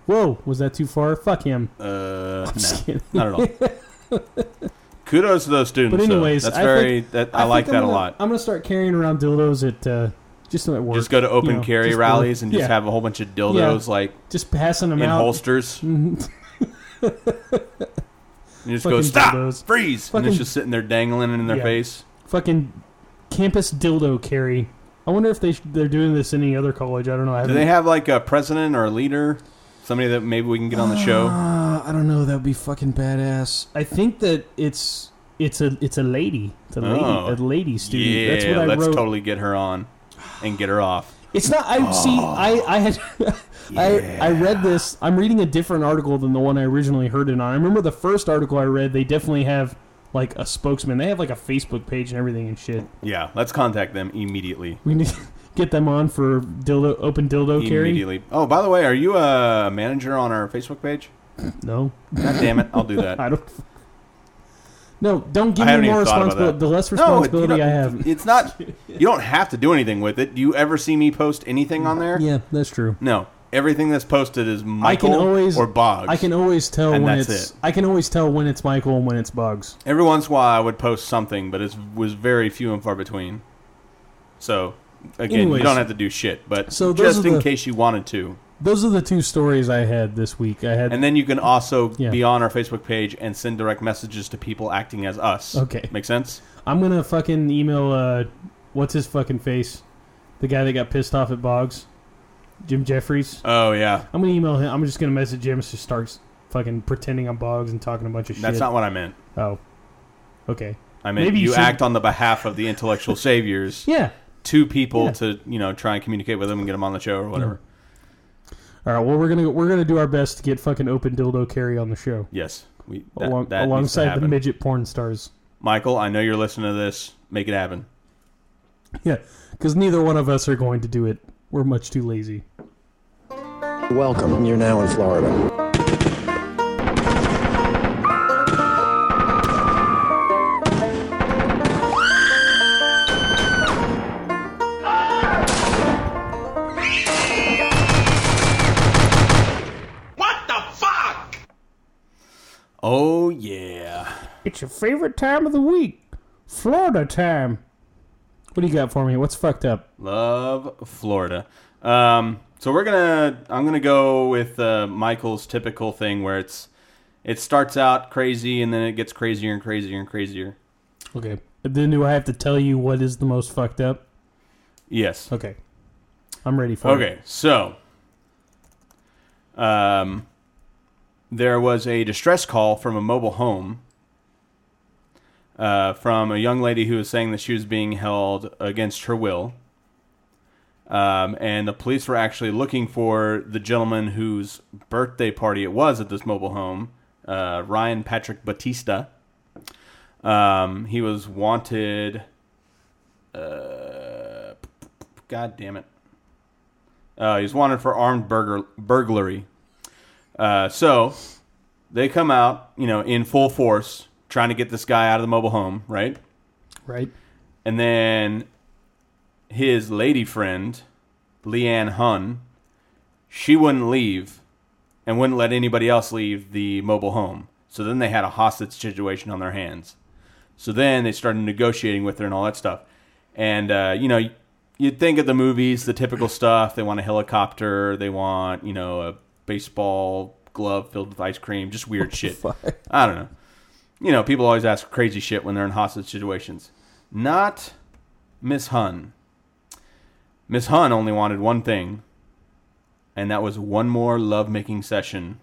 B: Whoa, was that too far? Fuck him.
A: Uh, no, not at all. Kudos to those students.
B: But anyways,
A: though. that's
B: I
A: very.
B: think-
A: that I, like that
B: I'm
A: a lot.
B: I'm gonna start carrying around dildos at uh, just at work.
A: Just go to open
B: you know,
A: carry
B: go-
A: rallies and just
B: yeah.
A: have a whole bunch of dildos like
B: just passing them
A: in
B: out.
A: holsters. And you just
B: Fucking
A: go stop,
B: dildos.
A: freeze, and it's just sitting there dangling in their
B: Yeah.
A: face.
B: Fucking campus dildo carry. I wonder if they sh- they're doing this in any other college. I don't know. I
A: Do
B: haven't-
A: they have like a president or a leader, somebody that maybe we can get on the show?
B: Uh, I don't know. That would be fucking badass. I think that it's it's a it's a lady. It's a lady.
A: Oh.
B: A lady student.
A: Yeah,
B: That's what I
A: let's
B: wrote.
A: totally get her on and get her off.
B: It's not. I see. I I had. I I read this. I'm reading a different article than the one I originally heard it on. I remember the first article I read. They definitely have like a spokesman. They have like a Facebook page and everything and shit.
A: Yeah, let's contact them immediately.
B: We need to get them on for dildo open dildo carry.
A: Immediately. Oh, by the way, are you a manager on our Facebook page?
B: No,
A: God damn it, I'll do that.
B: I don't. No, don't give
A: I
B: me more
A: even thought about
B: responsibility. The less responsibility
A: you
B: I have.
A: It's not. You don't have to do anything with it. Do you ever see me post anything on there?
B: Yeah, that's true.
A: No. Everything that's posted is Michael
B: always-
A: or Boggs.
B: I can always tell
A: And
B: when
A: that's
B: it's.
A: it.
B: I can always tell when it's Michael and when it's Boggs.
A: Every once in a while, I would post something, but it was very few and far between. So, again,
B: Anyways.
A: you don't have to do shit, but
B: So those
A: just
B: are
A: in
B: the-
A: case you wanted to.
B: Those are the two stories I had this week. I had
A: And then you can also
B: Yeah.
A: be on our Facebook page and send direct messages to people acting as us.
B: Okay.
A: Make sense?
B: I'm gonna fucking email uh what's his fucking face? The guy that got pissed off at Boggs? Jim Jeffries.
A: Oh, yeah.
B: I'm gonna email him. I'm just gonna message him to starts fucking pretending I'm Boggs and talking a bunch of shit.
A: That's not what I meant.
B: Oh. Okay.
A: I mean,
B: Maybe you
A: you,
B: should-
A: act on the behalf of the intellectual saviors
B: Yeah.
A: to people
B: Yeah.
A: to, you know, try and communicate with them and get them on the show or whatever. Mm-hmm.
B: All right. Well, we're gonna we're gonna do our best to get fucking open dildo carry on the show,
A: Yes. We, that,
B: along,
A: that needs to
B: alongside the
A: happen.
B: midget porn stars.
A: Michael, I know you're listening to this. Make it happen.
B: Yeah, because neither one of us are going to do it. We're much too lazy.
C: Welcome. You're now in Florida. What the fuck?
A: Oh, yeah.
B: It's your favorite time of the week, Florida time. What do you got for me? What's fucked up?
A: Love Florida. Um, so we're gonna. I'm gonna go with uh, Michael's typical thing where it's it starts out crazy and then it gets crazier and crazier and crazier.
B: Okay. Then do I have to tell you what is the most fucked up?
A: Yes.
B: Okay. I'm ready for it.
A: Okay. So, um, there was a distress call from a mobile home. Uh, from a young lady who was saying that she was being held against her will. Um, and the police were actually looking for the gentleman whose birthday party it was at this mobile home, uh, Ryan Patrick Batista. Um, he was wanted. Uh, God damn it. Uh, he's wanted for armed burglar- burglary. Uh, so they come out, you know, in full force, trying to get this guy out of the mobile home, right?
B: Right.
A: And then his lady friend, Leanne Hun, she wouldn't leave and wouldn't let anybody else leave the mobile home. So then they had a hostage situation on their hands. So then they started negotiating with her and all that stuff. And, uh, you know, you'd think of the movies, the typical stuff. They want a helicopter, they want, you know, a baseball glove filled with ice cream, just weird shit. I don't know. You know, people always ask crazy shit when they're in hostage situations. Not Miss Hun. Miss Hun only wanted one thing, and that was one more lovemaking session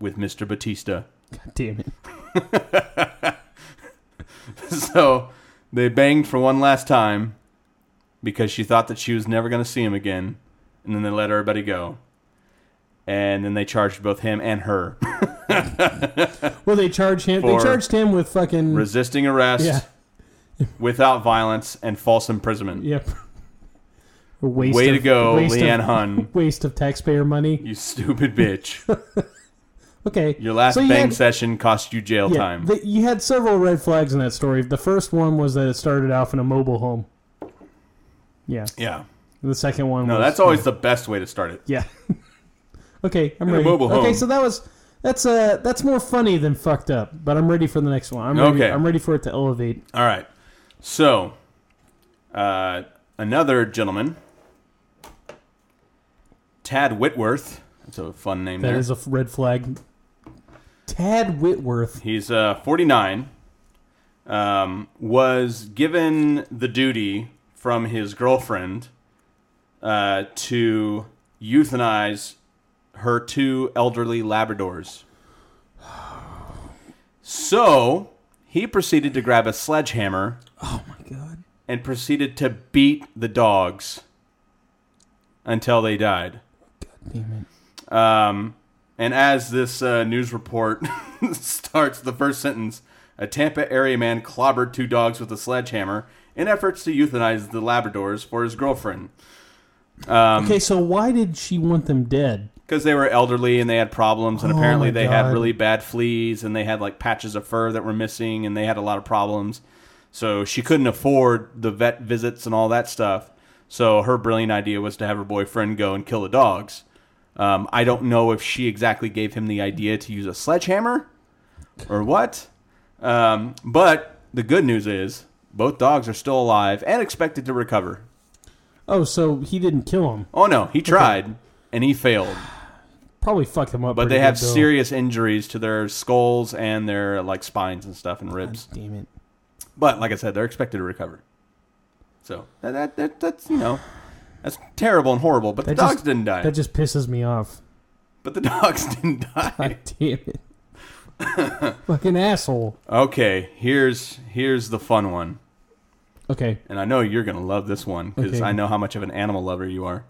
A: with Mr. Batista.
B: God damn it.
A: so they banged for one last time because she thought that she was never going to see him again, and then they let everybody go. and then they charged both him and her
B: Well, they charged him.
A: For
B: they charged him with fucking.
A: resisting arrest
B: Yeah.
A: without violence and false imprisonment.
B: Yep. Waste
A: Way
B: of,
A: to go,
B: waste
A: Leanne
B: of,
A: Hun.
B: Waste of taxpayer money.
A: You stupid bitch.
B: Okay.
A: Your last
B: So you
A: bang
B: had-
A: session cost you jail
B: Yeah,
A: time.
B: the- you had several red flags in that story. The first one was that it started off in a mobile home. Yeah.
A: yeah.
B: The second one
A: No,
B: was
A: that's always the best way to start it.
B: Yeah. okay, I'm
A: In
B: ready.
A: mobile
B: okay, so that was that's uh that's more funny than fucked up, but I'm ready for the next one. I'm ready,
A: Okay.
B: I'm ready for it to elevate.
A: All right. So, uh, another gentleman, Tad Whitworth. That's a fun name
B: That
A: there.
B: is a red flag. Tad Whitworth.
A: He's uh, 49. Um, was given the duty from his girlfriend uh, to euthanize her two elderly Labradors. So he proceeded to grab a sledgehammer
B: Oh my god.
A: and proceeded to beat the dogs until they died.
B: Damn it.
A: Um, and as this uh, news report starts, the first sentence a Tampa area man clobbered two dogs with a sledgehammer in efforts to euthanize the Labradors for his girlfriend. Um,
B: Okay, so why did she want them dead?
A: Because they were elderly and they had problems, and
B: Oh
A: apparently they had really bad fleas and they had like patches of fur that were missing and they had a lot of problems. So she couldn't afford the vet visits and all that stuff. So her brilliant idea was to have her boyfriend go and kill the dogs. Um, I don't know if she exactly gave him the idea to use a sledgehammer or what. Um, but the good news is both dogs are still alive and expected to recover.
B: Oh, so he didn't kill him.
A: Oh no, he tried and he failed.
B: Probably fucked him up.
A: But they have
B: though.
A: serious injuries to their skulls and their like spines and stuff and
B: God
A: ribs.
B: damn it.
A: But like I said, they're expected to recover. So that, that, that that's you know that's terrible and horrible. But the
B: That
A: dogs
B: just-
A: didn't die.
B: That just pisses me off.
A: but the dogs didn't die.
B: God damn it. Fucking asshole.
A: Okay, here's here's the fun one,
B: Okay,
A: and I know you're gonna love this one because
B: Okay.
A: I know how much of an animal lover you are.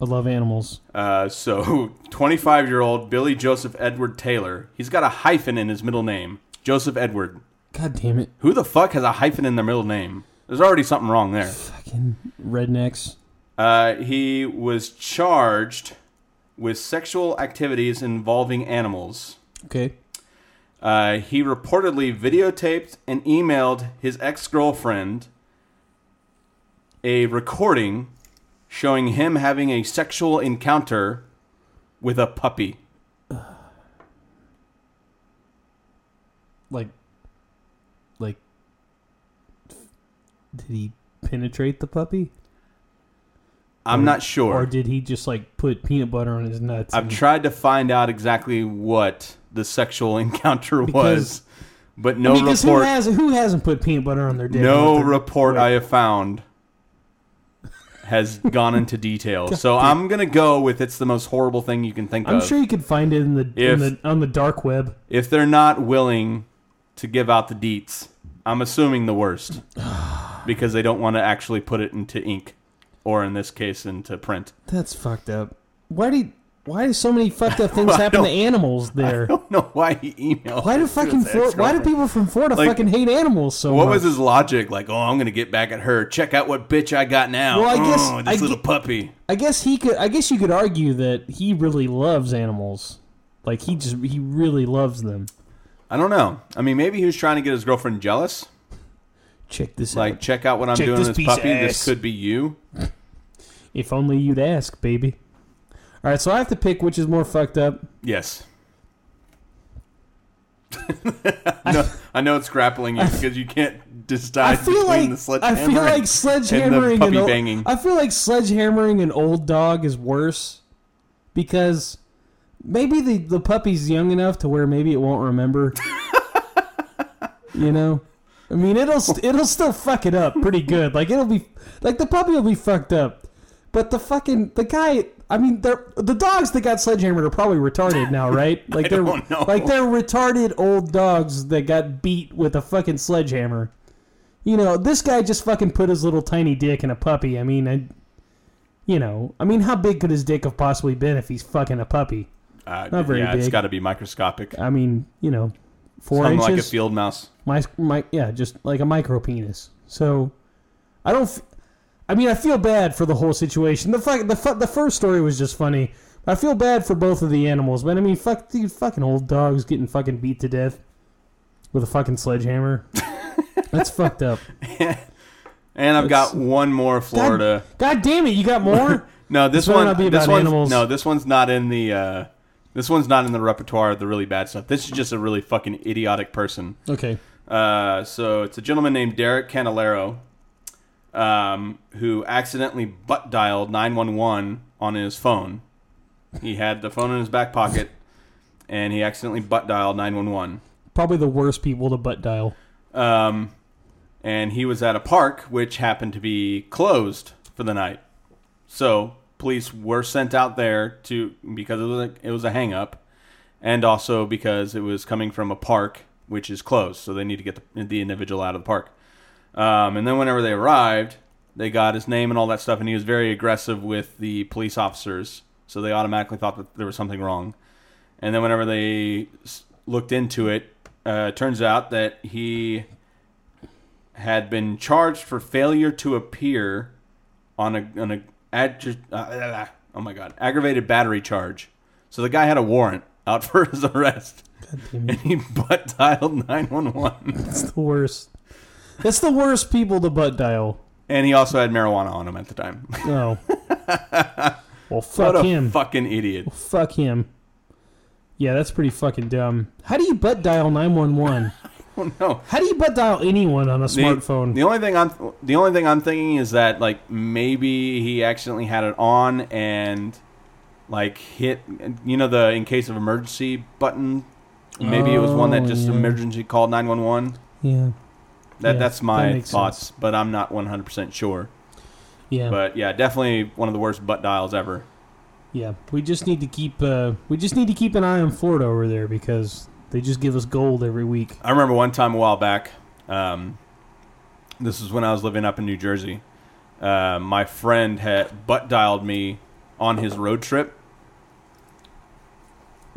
B: I love animals.
A: Uh, so, 25 year old Billy Joseph Edward Taylor, he's got a hyphen in his middle name, Joseph Edward.
B: God damn it.
A: Who the fuck has a hyphen in their middle name? There's already something wrong there.
B: Fucking rednecks.
A: Uh, he was charged with sexual activities involving animals.
B: Okay.
A: Uh, he reportedly videotaped and emailed his ex girlfriend a recording showing him having a sexual encounter with a puppy.
B: Like, like, did he penetrate the puppy?
A: I'm
B: Or-
A: not sure.
B: Or did he just like put peanut butter on his nuts?
A: I've
B: and-
A: tried to find out exactly what the sexual encounter was, but
B: I
A: no
B: mean, 'cause who
A: report.
B: has who hasn't put peanut butter on their dick?
A: no
B: What the-
A: report I have found has gone into detail. So I'm gonna go with it's the most horrible thing you can think of.
B: I'm sure you could find it in the,
A: If-
B: in the on the dark web.
A: if they're not willing to give out the deets, I'm assuming the worst because they don't want to actually put it into ink, or in this case, into print.
B: That's fucked up. Why do you, why do so many fucked up things
A: I
B: happen to animals there?
A: I don't know why he emailed.
B: Why do fucking why do people from Florida
A: Like,
B: fucking hate animals so
A: What
B: much?
A: What was his logic? Like, oh, I'm gonna get back at her. Check out what bitch I got now.
B: Well, I guess-
A: oh, this
B: I
A: little
B: ge-
A: puppy.
B: I guess he could. I guess you could argue that he really loves animals. Like he just he really loves them.
A: I don't know. I mean, maybe he was trying to get his girlfriend jealous.
B: Check this
A: Like,
B: out.
A: Like, check out what I'm
B: Check
A: doing
B: this
A: this puppy. This could be you.
B: If only you'd ask, baby. All right, so I have to pick which is more fucked up.
A: Yes. I, know, I know it's grappling you because you can't decide between
B: like
A: the
B: I feel like
A: and
B: sledgehammering
A: puppy
B: an o-
A: banging.
B: I feel like sledgehammering an old dog is worse because maybe the the puppy's young enough to where maybe it won't remember. you know, I mean it'll it'll still fuck it up pretty good. Like it'll be like the puppy will be fucked up, but the fucking the guy. I mean, they're, the dogs that got sledgehammered are probably retarded now, right? Like they're
A: don't know.
B: like they're retarded old dogs that got beat with a fucking sledgehammer. You know, this guy just fucking put his little tiny dick in a puppy. I mean, I, you know, I mean, how big could his dick have possibly been if he's fucking a puppy?
A: Uh,
B: Not very
A: yeah, it's
B: big.
A: got to be microscopic.
B: I mean, you know, four
A: Something like a field mouse.
B: my, my, yeah, just like a micro penis. So, I don't. I mean, I feel bad for the whole situation. The fuck, the fu- the first story was just funny. I feel bad for both of the animals, but I mean, fuck these fucking old dogs getting fucking beat to death with a fucking sledgehammer. That's fucked up.
A: And I've
B: Let's-
A: got one more Florida.
B: God damn it, you got more?
A: No, this
B: better
A: one. this
B: animals.
A: No, this one's not in the. Uh, this one's not in the repertoire of the really bad stuff. This is just a really fucking idiotic person.
B: okay.
A: Uh, so it's a gentleman named Derek Canalero, um, who accidentally butt dialed nine one one on his phone. He had the phone in his back pocket, and he accidentally butt dialed nine one one.
B: Probably the worst people to butt dial.
A: Um, and he was at a park which happened to be closed for the night. So police were sent out there to because it was a, it was a hang up, and also because it was coming from a park which is closed. So they need to get the, the individual out of the park. Um, and then whenever they arrived, they got his name and all that stuff, and he was very aggressive with the police officers. So they automatically thought that there was something wrong. And then whenever they looked into it, uh, it turns out that he had been charged for failure to appear on a on a uh, oh my god aggravated battery charge. So the guy had a warrant out for his arrest, and he butt dialed nine one one.
B: It's the worst. It's the worst people to butt dial.
A: And he also had marijuana on him at the time.
B: Oh. well, fuck
A: what a
B: him.
A: fucking idiot!
B: Fuck him. Yeah, that's pretty fucking dumb. How do you butt dial 911?
A: Oh no.
B: How do you butt dial anyone on a
A: The-
B: smartphone?
A: The, only thing I'm the only thing I'm thinking is that like maybe he accidentally had it on and like hit you know the in case of emergency button. Maybe it was one that
B: Oh,
A: just
B: yeah.
A: emergency called nine one one.
B: yeah.
A: That
B: Yeah,
A: that's my
B: makes
A: thoughts, but I'm not 100 percent sure.
B: Yeah.
A: But yeah, definitely one of the worst butt dials ever.
B: yeah. We just need to keep uh we just need to keep an eye on Florida over there because they just give us gold every week.
A: I remember one time a while back. Um, this is when I was living up in New Jersey. Uh, my friend had butt dialed me on his road trip.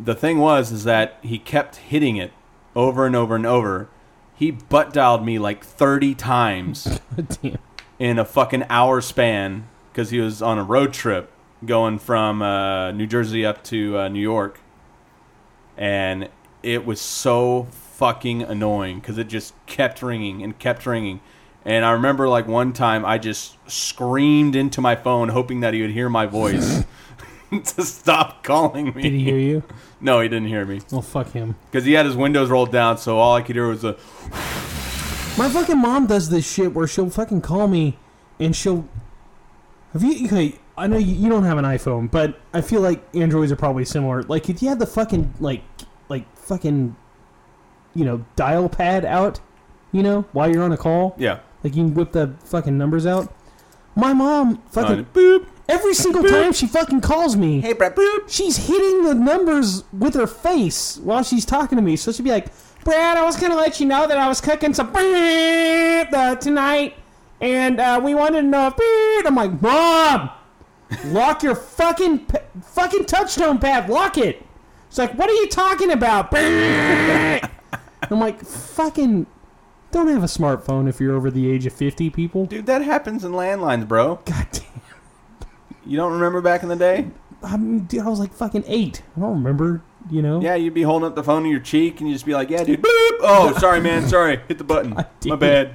A: The thing was, is that he kept hitting it over and over and over. He butt dialed me like thirty times in a fucking hour span because he was on a road trip going from uh, New Jersey up to uh, New York, and it was so fucking annoying because it just kept ringing and kept ringing. And I remember like one time I just screamed into my phone hoping that he would hear my voice to stop calling me.
B: Did he hear you?
A: No, he didn't hear me
B: Well, fuck him.
A: because he had his windows rolled down, so all I could hear was a.
B: My fucking mom does this shit where she'll fucking call me and she'll. Have you? Okay, I know you, you don't have an iPhone, but I feel like Androids are probably similar. Like if you had the fucking like like fucking you know dial pad out, you know, while you're on a call,
A: Yeah.
B: like you can whip the fucking numbers out. My mom fucking
A: Uh, boop.
B: Every single time she fucking calls me,
A: Hey, Brett. Boop.
B: she's hitting the numbers with her face while she's talking to me. So she'd be like, Brad, I was going to let you know that I was cooking some uh, tonight, and uh, we wanted to know if. I'm like, Mom, lock your fucking fucking touchstone pad. Lock it. She's like, What are you talking about? I'm like, fucking. Don't have a smartphone if you're over the age of 50, people.
A: Dude, that happens in landlines, bro.
B: God damn.
A: You don't remember back in the day?
B: I, mean, dude, I was like fucking eight. I don't remember, you know?
A: Yeah, you'd be holding up the phone to your cheek and you'd just be like, yeah, dude, boop. Oh, sorry, man, sorry. Hit the button. My bad.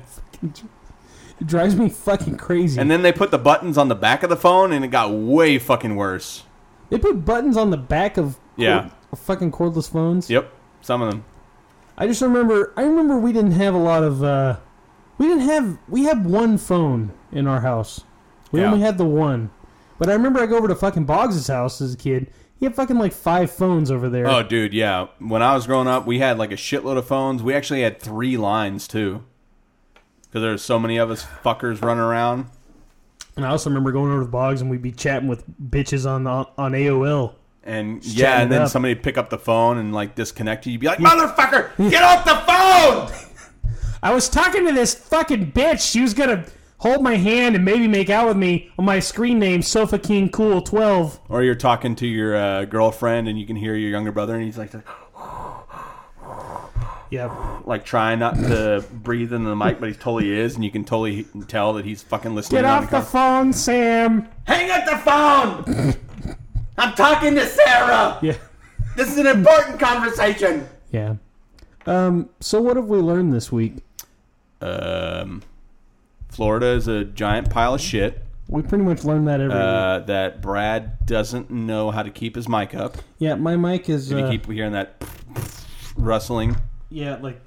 B: It drives me fucking crazy.
A: And then they put the buttons on the back of the phone and it got way fucking worse.
B: They put buttons on the back of
A: Yeah.
B: cord- fucking cordless phones.
A: Yep, some of them.
B: I just remember. I remember we didn't have a lot of. uh We didn't have. We had one phone in our house. We
A: Yeah.
B: only had the one. But I remember I go over to fucking Boggs' house as a kid. He had fucking like five phones over there.
A: Oh, dude, yeah. When I was growing up, we had like a shitload of phones. We actually had three lines, too. Because there's so many of us fuckers running around.
B: And I also remember going over to Boggs and we'd be chatting with bitches on on AOL.
A: And
B: Just
A: yeah, and then
B: up.
A: somebody pick up the phone and like disconnect you. You'd be like, motherfucker, get off the phone!
B: I was talking to this fucking bitch. She was gonna hold my hand and maybe make out with me on my screen name Sofa King Cool 12.
A: Or you're talking to your uh, girlfriend and you can hear your younger brother and he's like,
B: Yeah.
A: like trying not to breathe into the mic, but he totally is, and you can totally tell that he's fucking listening.
B: Get off the
A: con-
B: phone, Sam.
A: Hang up the phone. I'm talking to Sarah.
B: Yeah.
A: This is an important conversation.
B: Yeah. Um, so what have we learned this week?
A: Um, Florida is a giant pile of shit.
B: We pretty much learned that every week.
A: Uh, that Brad doesn't know how to keep his mic up.
B: Yeah, my mic is.
A: Did
B: Uh,
A: you keep hearing that rustling?
B: yeah, like.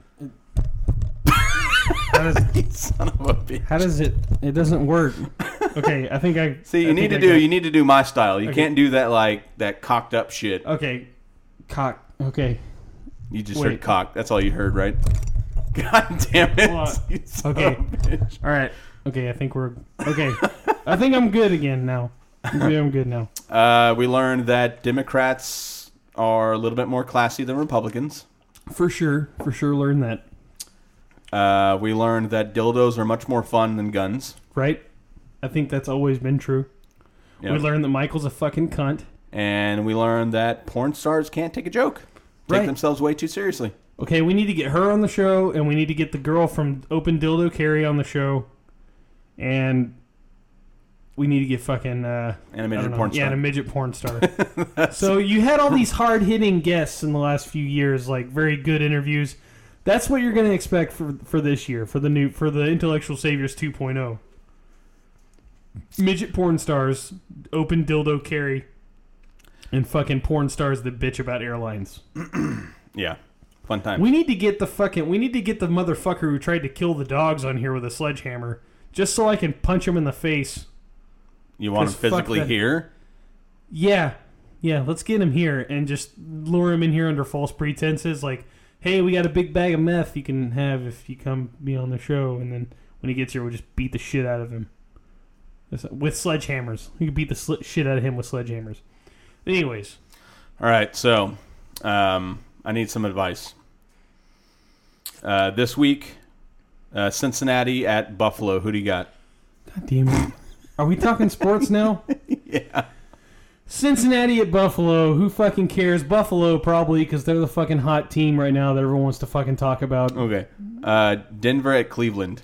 B: how, does,
A: Son of a bitch.
B: how does it? It doesn't work. Okay, I think I.
A: See,
B: I
A: you
B: think
A: need to
B: I
A: do
B: got-
A: you need to do my style. You
B: Okay.
A: can't do that like that cocked up shit.
B: Okay, cock. Okay,
A: You just
B: Wait.
A: heard cock. That's all you heard, right? God damn it!
B: Hold.
A: You son
B: Okay.
A: of a bitch.
B: all right. Okay, I think we're okay. I think I'm good again now. I'm good, I'm good now.
A: Uh, we learned that Democrats are a little bit more classy than Republicans.
B: For sure, for sure. Learn that,
A: Uh, we learned that dildos are much more fun than guns.
B: right? I think that's always been true.
A: Yeah.
B: We learned that Michael's a fucking cunt.
A: and we learned that porn stars can't take a joke, take
B: Right.
A: themselves way too seriously.
B: Okay, we need to get her on the show, and we need to get the girl from Open Dildo Carry on the show, and we need to get fucking uh,
A: And a midget porn
B: yeah,
A: star.
B: and a midget porn star. so you had all these hard hitting guests in the last few years, like very good interviews. That's what you're going to expect for for this year for the new for the Intellectual Saviors 2.0. Midget porn stars, open dildo carry, and fucking porn stars that bitch about airlines.
A: yeah, fun time.
B: We need to get the fucking. We need to get the motherfucker who tried to kill the dogs on here with a sledgehammer, just so I can punch him in the face.
A: you want
B: him
A: physically here?
B: Yeah, yeah. Let's get him here and just lure him in here under false pretenses, like, "Hey, we got a big bag of meth you can have if you come be on the show." And then when he gets here, we'll just beat the shit out of him with sledgehammers. We can beat the sli- shit out of him with sledgehammers. Anyways,
A: All right, so um, I need some advice. Uh, this week, uh, Cincinnati at Buffalo. Who do you got?
B: God damn it. Are we talking sports now?
A: yeah.
B: Cincinnati at Buffalo. Who fucking cares? Buffalo probably because they're the fucking hot team right now that everyone wants to fucking talk about.
A: Okay. Uh, Denver at Cleveland.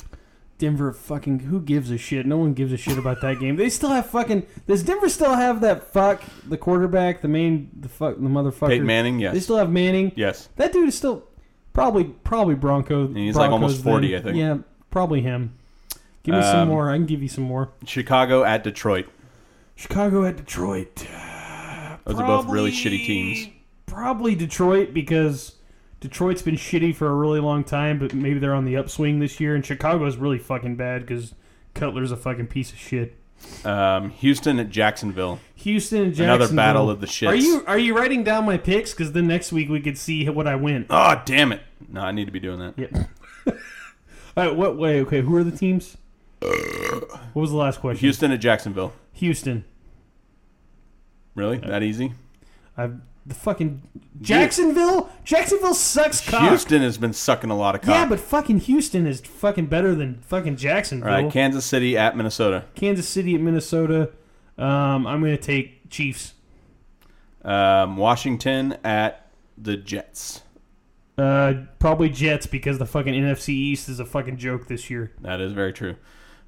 B: Denver fucking who gives a shit? No one gives a shit about that game. They still have fucking does Denver still have that fuck the quarterback, the main the fuck the motherfucker?
A: Peyton Manning. Yes, They
B: still have Manning.
A: Yes.
B: That dude is still probably probably Bronco.
A: he's like almost 40,
B: then.
A: I think.
B: Yeah, probably him. Give me some
A: Um,
B: more. I can give you some more.
A: Chicago at Detroit.
B: Chicago at Detroit.
A: Those are both really shitty teams.
B: Probably Detroit because Detroit's been shitty for a really long time, but maybe they're on the upswing this year. And Chicago's really fucking bad because Cutler's a fucking piece of shit.
A: Um, Houston at Jacksonville.
B: Houston and Jacksonville.
A: Another battle of the shits.
B: Are you are you writing down my picks? Because then next week we could see what I win.
A: Oh, damn it. No, I need to be doing that.
B: Yep. All right. What way? Okay. Who are the teams? What was the last question?
A: Houston at Jacksonville.
B: Houston.
A: Really? That easy?
B: I've the fucking Jacksonville. Jacksonville sucks cock.
A: Houston has been sucking a lot of cock.
B: Yeah, but fucking Houston is fucking better than fucking
A: All
B: Jacksonville.
A: right, Kansas City at Minnesota.
B: Kansas City at Minnesota. Um, I'm gonna take Chiefs.
A: Um, Washington at the Jets.
B: Uh, probably Jets because the fucking NFC East is a fucking joke this year.
A: That is very true.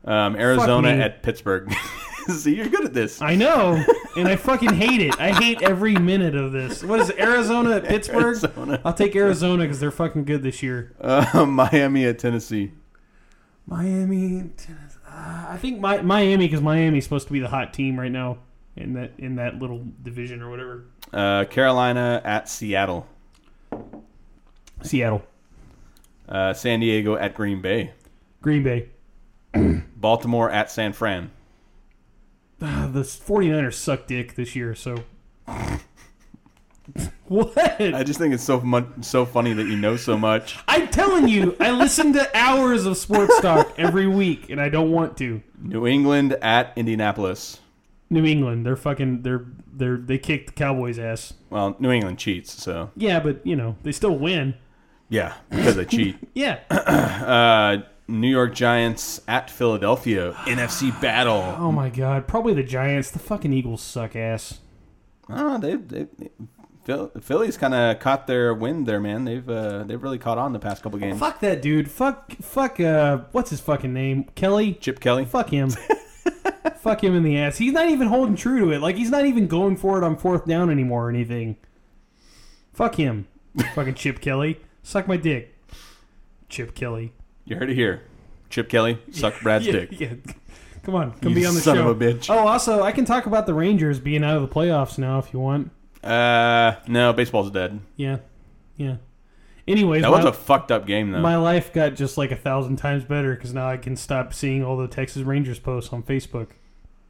A: Um, Arizona at Pittsburgh. See, you're good at this.
B: I know, and I fucking hate it. I hate every minute of this. What is it, Arizona at Pittsburgh?
A: Arizona.
B: I'll take Arizona because they're fucking good this year.
A: Uh, Miami at Tennessee.
B: Miami, Tennessee. Uh, I think my, Miami because Miami's supposed to be the hot team right now in that in that little division or whatever.
A: Uh, Carolina at Seattle.
B: Seattle,
A: Uh, San Diego at Green Bay.
B: Green Bay.
A: Baltimore at San Fran.
B: Uh, the 49ers suck dick this year, so. what?
A: I just think it's so so funny that you know so much.
B: I'm telling you, I listen to hours of sports talk every week, and I don't want to.
A: New England at Indianapolis.
B: New England, they're fucking, they're, they're, they kicked the Cowboys' ass.
A: Well, New England cheats, so
B: Yeah, but you know they still win.
A: yeah, because they cheat.
B: Yeah,
A: Uh, New York Giants at Philadelphia NFC battle.
B: Oh my god, probably the Giants. The fucking Eagles suck ass.
A: Oh, they they Phil- Philly's kind of caught their wind there, man. They've uh, they've really caught on the past couple games.
B: Fuck that dude. Fuck fuck uh what's his fucking name? Kelly?
A: Chip Kelly.
B: Fuck him. fuck him in the ass. He's not even holding true to it. Like he's not even going for it on fourth down anymore or anything. Fuck him. fucking Chip Kelly. Suck my dick. Chip Kelly.
A: You heard it here. Chip Kelly suck Brad's
B: yeah,
A: dick.
B: yeah. Come on, come
A: You
B: be on the
A: son
B: show.
A: of a bitch.
B: Oh, also, I can talk about the Rangers being out of the playoffs now if you want.
A: Uh, no, baseball's dead.
B: Yeah, yeah. Anyways,
A: That
B: my,
A: was a fucked up game though.
B: my life got just like a thousand times better because now I can stop seeing all the Texas Rangers posts on Facebook.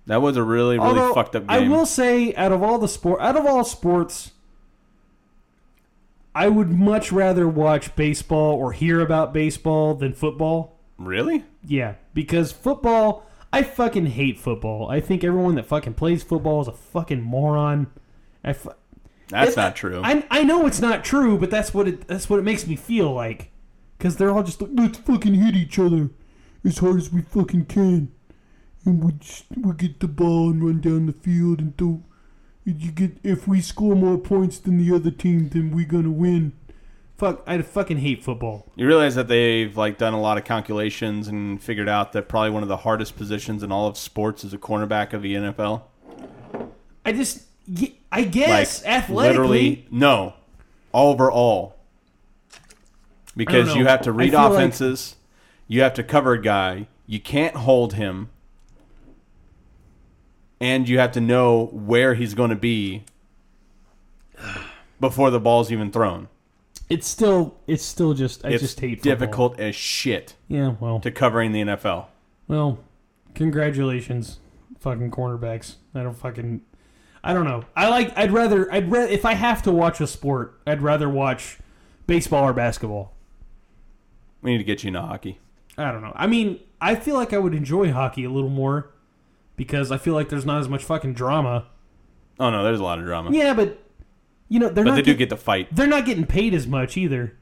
A: that was a really really
B: Although,
A: fucked up
B: I will say, out of all the sport, out of all sports, I would much rather watch baseball or hear about baseball than football.
A: Really?
B: Yeah, because football, I fucking hate football. I think everyone that fucking plays football is a fucking moron. I fu-
A: That's not true.
B: I I know it's not true, but that's what it that's what it makes me feel like. Because they're all just like, let's fucking hit each other as hard as we fucking can, and we just, we get the ball and run down the field and do. You get if we score more points than the other team, then we're gonna win. Fuck, I fucking hate football.
A: you realize that they've like done a lot of calculations and figured out that probably one of the hardest positions in all of sports is a cornerback of the NFL.
B: I just, I guess
A: like
B: athletically,
A: literally no. Overall. Because you have to read
B: feel like-
A: offenses. You have to cover a guy. You can't hold him and you have to know where he's going to be before the ball's even thrown
B: it's still, it's still just, I
A: it's
B: just hate football.
A: difficult as shit
B: Yeah, well,
A: to covering the NFL
B: Well, congratulations, fucking cornerbacks. I don't fucking. I don't know. I like. I'd rather. I'd rather. If I have to watch a sport, I'd rather watch baseball or basketball.
A: we need to get you into hockey
B: I don't know. I mean, I feel like I would enjoy hockey a little more because I feel like there's not as much fucking drama.
A: oh no there's a lot of drama
B: Yeah, but you know they're
A: but
B: not.
A: they do
B: get-
A: get the fight
B: They're not getting paid as much either.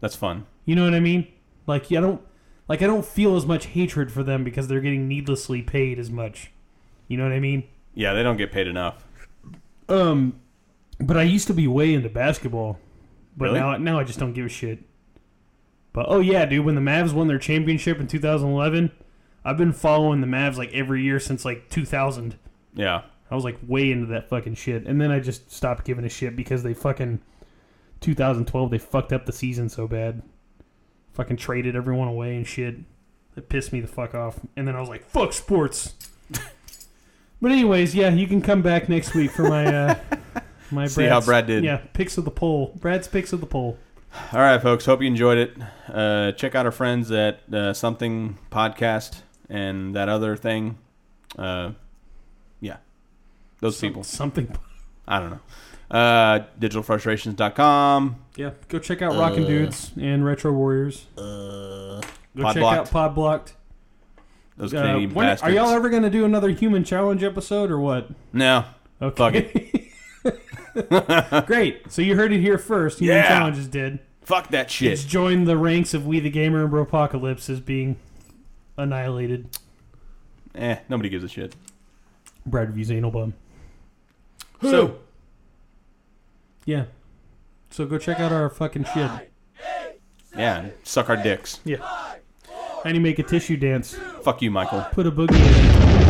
A: that's fun
B: You know what I mean? Like, I don't. Like, I don't feel as much hatred for them because they're getting needlessly paid as much. You know what I mean?
A: yeah they don't get paid enough
B: Um, but I used to be way into basketball, but
A: Really?
B: now now I just don't give a shit. But oh yeah, dude, when the Mavs won their championship in 2011, I've been following the Mavs like every year since like 2000.
A: yeah
B: I was like way into that fucking shit, and then I just stopped giving a shit because they fucking 2012 they fucked up the season so bad. Fucking traded everyone away and shit. It pissed me the fuck off. And then I was like, fuck sports. but anyways, yeah, you can come back next week for my uh my
A: See how Brad did.
B: Yeah, picks of the poll. Brad's picks of the poll.
A: All right, folks. Hope you enjoyed it. Uh, check out our friends at uh, Something Podcast and that other thing. Uh, yeah, those
B: Some-
A: people.
B: Something.
A: I don't know. Uh, digitalfrustrations.com.
B: Yeah, go check out Rockin' Dudes and Retro Warriors. go
A: Pod
B: check
A: Blocked.
B: out Pod Blocked.
A: Those
B: Uh,
A: Canadian
B: when-
A: bastards.
B: are y'all ever going to do another Human Challenge episode or what?
A: No.
B: Okay. Great. So you heard it here first. Human
A: Yeah.
B: Challenge is dead.
A: Fuck that
B: It's
A: shit.
B: joined the ranks of We the Gamer and Bropocalypse as being annihilated.
A: Eh, nobody gives a shit.
B: Brad reviews anal bum.
A: So,
B: Yeah. So go check out our fucking shit.
A: yeah, suck our dicks.
B: Yeah. And you make a tissue dance.
A: Fuck you, Michael.
B: Put a boogie in it.